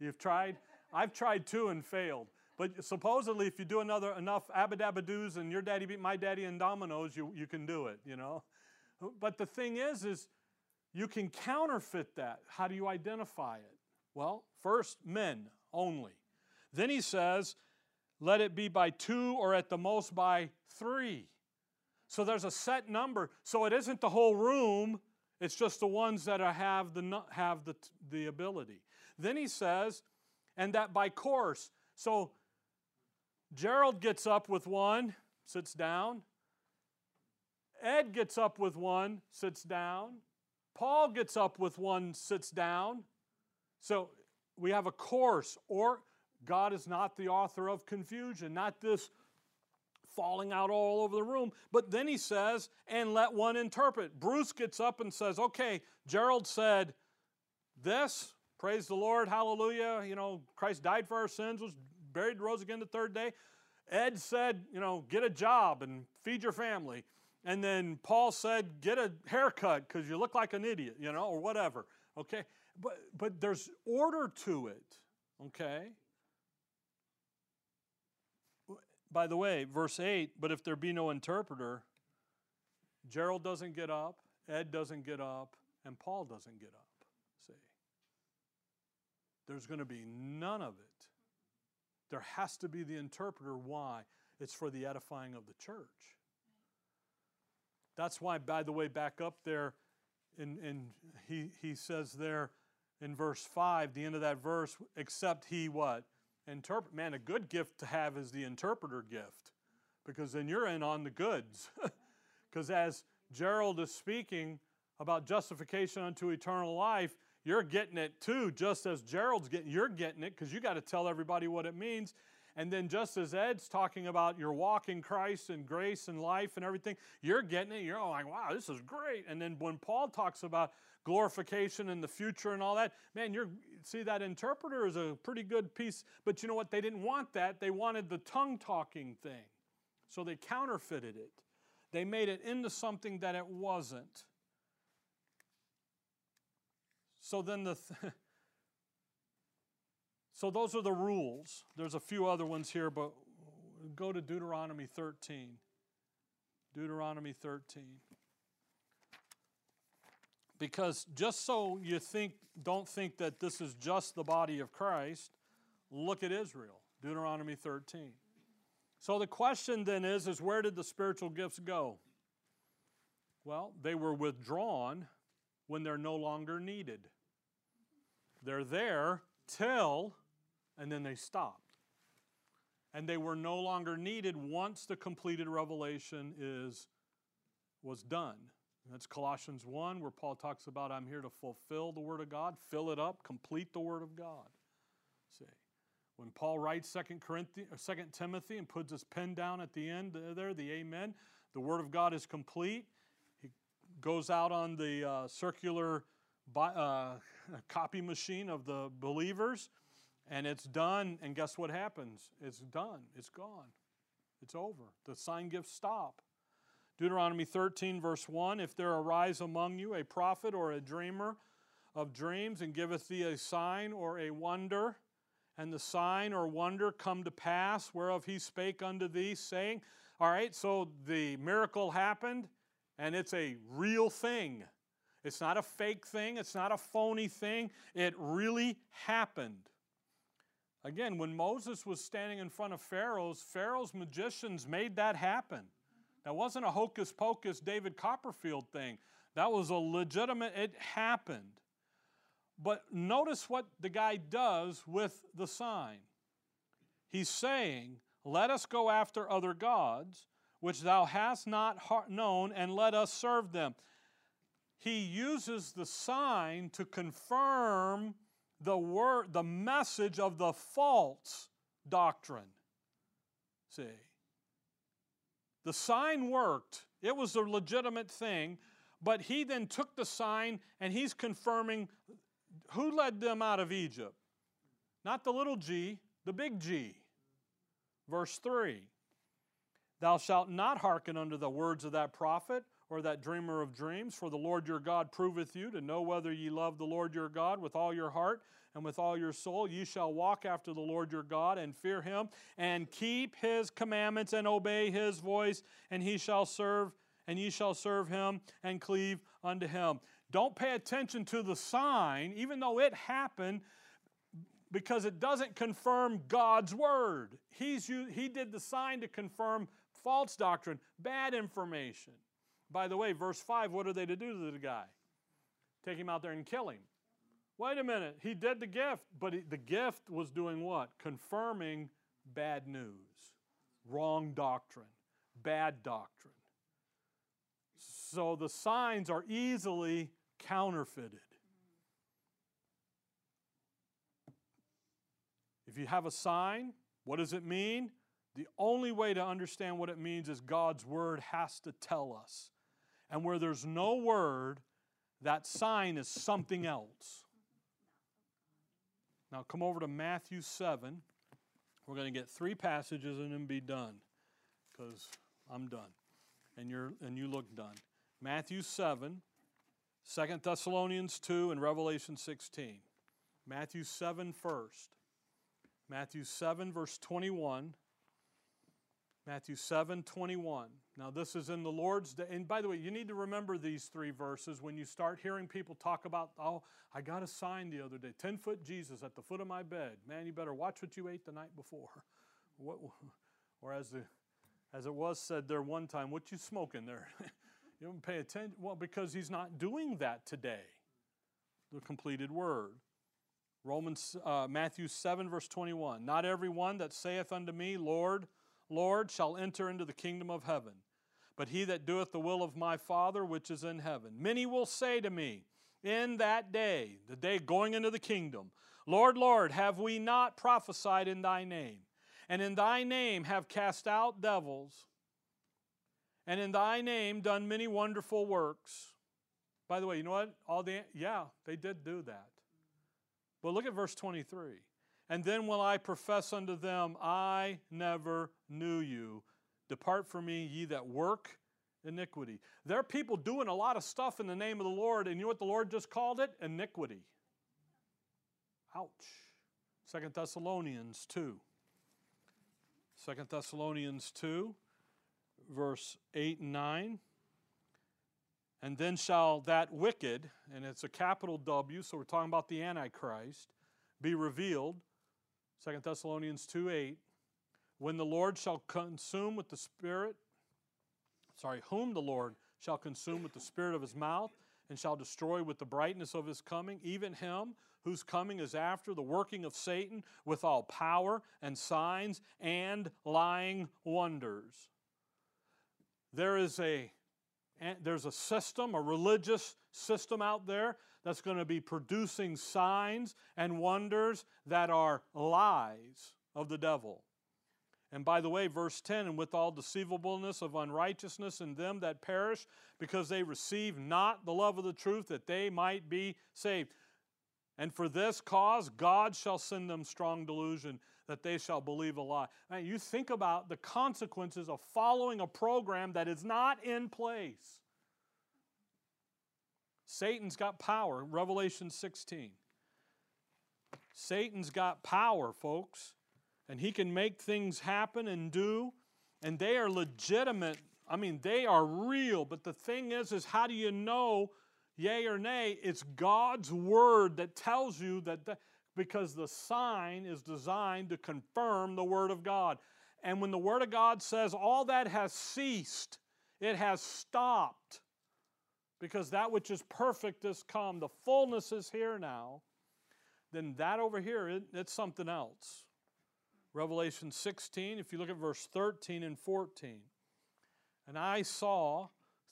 You've tried? I've tried too and failed. But supposedly, if you do another enough abadabadoos and your daddy beat my daddy in dominoes, you, you can do it, you know? But the thing is, is you can counterfeit that. How do you identify it? Well, first, men only. Then he says, let it be by two or at the most by three. So there's a set number. So it isn't the whole room, it's just the ones that have the, have the, the ability. Then he says, and that by course. So Gerald gets up with one, sits down. Ed gets up with one, sits down. Paul gets up with one, sits down. So we have a course, or God is not the author of confusion, not this falling out all over the room. But then he says, and let one interpret. Bruce gets up and says, okay, Gerald said this, praise the Lord, hallelujah. You know, Christ died for our sins, was buried, rose again the third day. Ed said, you know, get a job and feed your family. And then Paul said, get a haircut because you look like an idiot, you know, or whatever. Okay? But, but there's order to it. Okay? By the way, verse 8, but if there be no interpreter, Gerald doesn't get up, Ed doesn't get up, and Paul doesn't get up. See? There's going to be none of it. There has to be the interpreter. Why? It's for the edifying of the church. That's why, by the way, back up there, and, and he, he says there in verse 5, the end of that verse, except he what? Interpret. Man, a good gift to have is the interpreter gift because then you're in on the goods. Because as Gerald is speaking about justification unto eternal life, you're getting it too, just as Gerald's getting, you're getting it because you got to tell everybody what it means. And then just as Ed's talking about your walk in Christ and grace and life and everything, you're getting it. You're like, wow, this is great. And then when Paul talks about glorification in the future and all that, man, you're see that interpreter is a pretty good piece. But you know what? They didn't want that. They wanted the tongue talking thing. So they counterfeited it. They made it into something that it wasn't. So then the th- So those are the rules. There's a few other ones here, but go to Deuteronomy 13. Deuteronomy 13. Because just so you think don't think that this is just the body of Christ, look at Israel. Deuteronomy 13. So the question then is is where did the spiritual gifts go? Well, they were withdrawn when they're no longer needed. They're there till and then they stopped. And they were no longer needed once the completed revelation is, was done. that's Colossians 1, where Paul talks about, I'm here to fulfill the Word of God, fill it up, complete the Word of God. See? When Paul writes Second Corinthians, Second Timothy, and puts his pen down at the end there, the Amen, the Word of God is complete. He goes out on the uh, circular uh, copy machine of the believers, and it's done. And guess what happens? It's done. It's gone. It's over. The sign gifts stop. Deuteronomy 13, verse 1 If there arise among you a prophet or a dreamer of dreams, and giveth thee a sign or a wonder, and the sign or wonder come to pass, whereof he spake unto thee, saying, All right, so the miracle happened, and it's a real thing. It's not a fake thing, it's not a phony thing. It really happened. Again, when Moses was standing in front of Pharaoh's, Pharaoh's magicians made that happen. That wasn't a hocus pocus David Copperfield thing. That was a legitimate, it happened. But notice what the guy does with the sign. He's saying, Let us go after other gods, which thou hast not known, and let us serve them. He uses the sign to confirm the word, the message of the false doctrine. See? The sign worked. It was a legitimate thing, but he then took the sign and he's confirming who led them out of Egypt? Not the little g, the big G. Verse 3 Thou shalt not hearken unto the words of that prophet or that dreamer of dreams, for the Lord your God proveth you to know whether ye love the Lord your God with all your heart and with all your soul. Ye shall walk after the Lord your God and fear him and keep his commandments and obey his voice, and he shall serve, and ye shall serve him and cleave unto him. Don't pay attention to the sign, even though it happened, because it doesn't confirm God's word. He's, he did the sign to confirm false doctrine, bad information. By the way, verse 5, what are they to do to the guy? Take him out there and kill him. Wait a minute, he did the gift, but he, the gift was doing what? Confirming bad news, wrong doctrine, bad doctrine. So the signs are easily counterfeited. If you have a sign, what does it mean? The only way to understand what it means is God's word has to tell us. And where there's no word, that sign is something else. Now come over to Matthew 7. We're going to get three passages and then be done because I'm done. And, you're, and you look done. Matthew 7, 2 Thessalonians 2, and Revelation 16. Matthew 7 first. Matthew 7, verse 21. Matthew 7, 21. Now, this is in the Lord's day. And by the way, you need to remember these three verses when you start hearing people talk about, oh, I got a sign the other day 10 foot Jesus at the foot of my bed. Man, you better watch what you ate the night before. What, or as, the, as it was said there one time, what you smoking there? You don't pay attention. Well, because he's not doing that today. The completed word. Romans, uh, Matthew 7, verse 21. Not every one that saith unto me, Lord, Lord, shall enter into the kingdom of heaven, but he that doeth the will of my Father which is in heaven. Many will say to me, in that day, the day going into the kingdom, Lord, Lord, have we not prophesied in thy name? And in thy name have cast out devils? and in thy name done many wonderful works. By the way, you know what? All the yeah, they did do that. But look at verse 23. And then will I profess unto them, I never knew you. Depart from me, ye that work iniquity. There are people doing a lot of stuff in the name of the Lord, and you know what the Lord just called it? Iniquity. Ouch. Second Thessalonians 2. Second Thessalonians 2 verse 8 and 9. And then shall that wicked, and it's a capital W, so we're talking about the Antichrist, be revealed. 2 Thessalonians 2 8. When the Lord shall consume with the Spirit, sorry, whom the Lord shall consume with the Spirit of his mouth, and shall destroy with the brightness of his coming, even him whose coming is after the working of Satan with all power and signs and lying wonders there is a there's a system, a religious system out there that's going to be producing signs and wonders that are lies. of the devil. And by the way, verse 10 and with all deceivableness of unrighteousness in them that perish, because they receive not the love of the truth, that they might be saved. And for this cause, God shall send them strong delusion, that they shall believe a lie. Now, you think about the consequences of following a program that is not in place. Satan's got power, Revelation 16. Satan's got power, folks and he can make things happen and do and they are legitimate. I mean they are real but the thing is is how do you know yay or nay? It's god's word that tells you that the, because the sign is designed to confirm the word of god. And when the word of god says all that has ceased it has stopped because that which is perfect has come the fullness is here now then that over here it, it's something else Revelation 16, if you look at verse 13 and 14. And I saw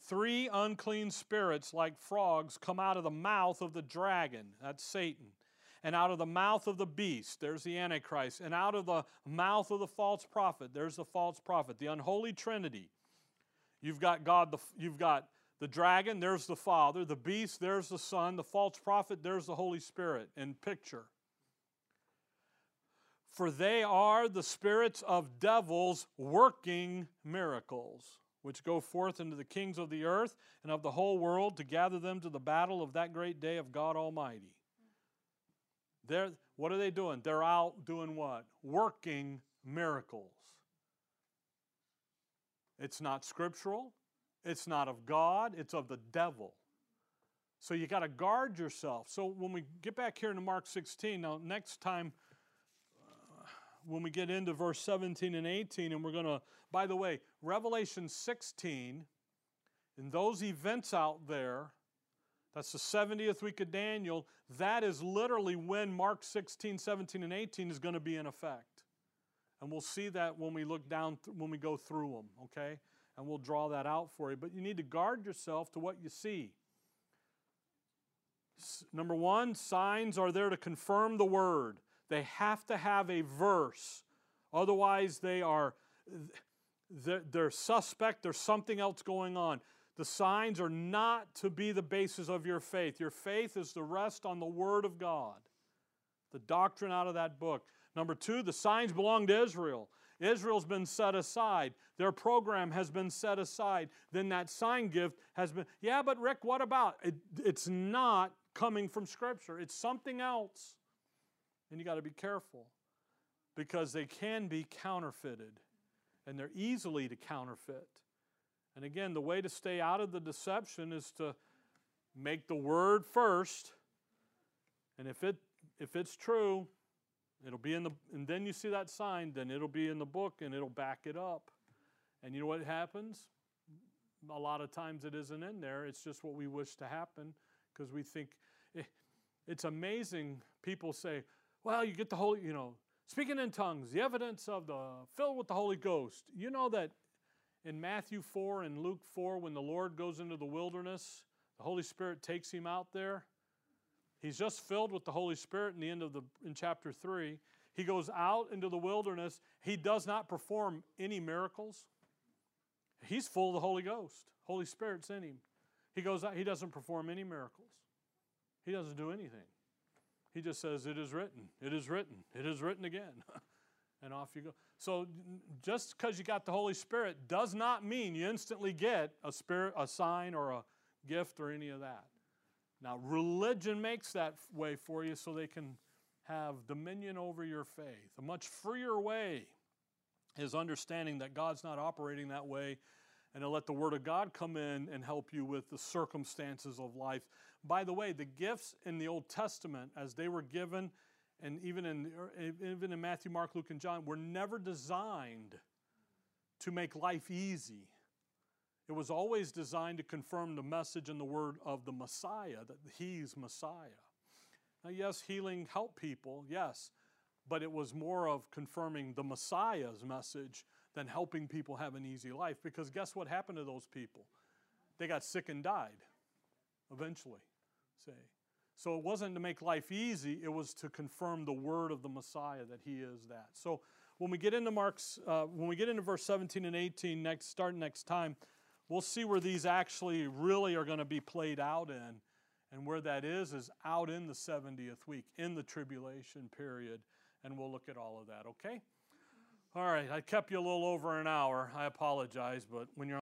three unclean spirits like frogs come out of the mouth of the dragon, that's Satan, and out of the mouth of the beast, there's the Antichrist, and out of the mouth of the false prophet, there's the false prophet, the unholy trinity. You've got God, the, you've got the dragon, there's the Father, the beast, there's the Son, the false prophet, there's the Holy Spirit in picture for they are the spirits of devils working miracles, which go forth into the kings of the earth and of the whole world to gather them to the battle of that great day of God Almighty. They're, what are they doing? They're out doing what? Working miracles. It's not scriptural, it's not of God, it's of the devil. So you got to guard yourself. So when we get back here into Mark 16, now next time uh, when we get into verse 17 and 18, and we're going to, by the way, Revelation 16, and those events out there, that's the 70th week of Daniel, that is literally when Mark 16, 17, and 18 is going to be in effect. And we'll see that when we look down, when we go through them, okay? And we'll draw that out for you. But you need to guard yourself to what you see. Number one, signs are there to confirm the word. They have to have a verse. Otherwise, they are they're, they're suspect. There's something else going on. The signs are not to be the basis of your faith. Your faith is to rest on the Word of God, the doctrine out of that book. Number two, the signs belong to Israel. Israel's been set aside. Their program has been set aside. Then that sign gift has been, yeah, but Rick, what about? It, it's not coming from Scripture, it's something else. And you got to be careful because they can be counterfeited and they're easily to counterfeit. And again, the way to stay out of the deception is to make the word first. And if it if it's true, it'll be in the and then you see that sign, then it'll be in the book and it'll back it up. And you know what happens? A lot of times it isn't in there. It's just what we wish to happen because we think eh, it's amazing. People say, well, you get the Holy, you know, speaking in tongues, the evidence of the filled with the Holy Ghost. You know that in Matthew 4 and Luke 4, when the Lord goes into the wilderness, the Holy Spirit takes him out there. He's just filled with the Holy Spirit in the end of the in chapter 3. He goes out into the wilderness. He does not perform any miracles. He's full of the Holy Ghost. Holy Spirit's in him. He goes out, he doesn't perform any miracles. He doesn't do anything. He just says, It is written, it is written, it is written again. and off you go. So just because you got the Holy Spirit does not mean you instantly get a spirit, a sign, or a gift or any of that. Now, religion makes that way for you so they can have dominion over your faith. A much freer way is understanding that God's not operating that way and to let the Word of God come in and help you with the circumstances of life. By the way, the gifts in the Old Testament, as they were given, and even in, even in Matthew, Mark, Luke, and John, were never designed to make life easy. It was always designed to confirm the message and the word of the Messiah, that He's Messiah. Now, yes, healing helped people, yes, but it was more of confirming the Messiah's message than helping people have an easy life. Because guess what happened to those people? They got sick and died eventually. Say. So it wasn't to make life easy, it was to confirm the word of the Messiah that he is that. So when we get into Mark's, uh, when we get into verse 17 and 18, next, starting next time, we'll see where these actually really are going to be played out in. And where that is, is out in the 70th week, in the tribulation period. And we'll look at all of that, okay? All right, I kept you a little over an hour. I apologize, but when you're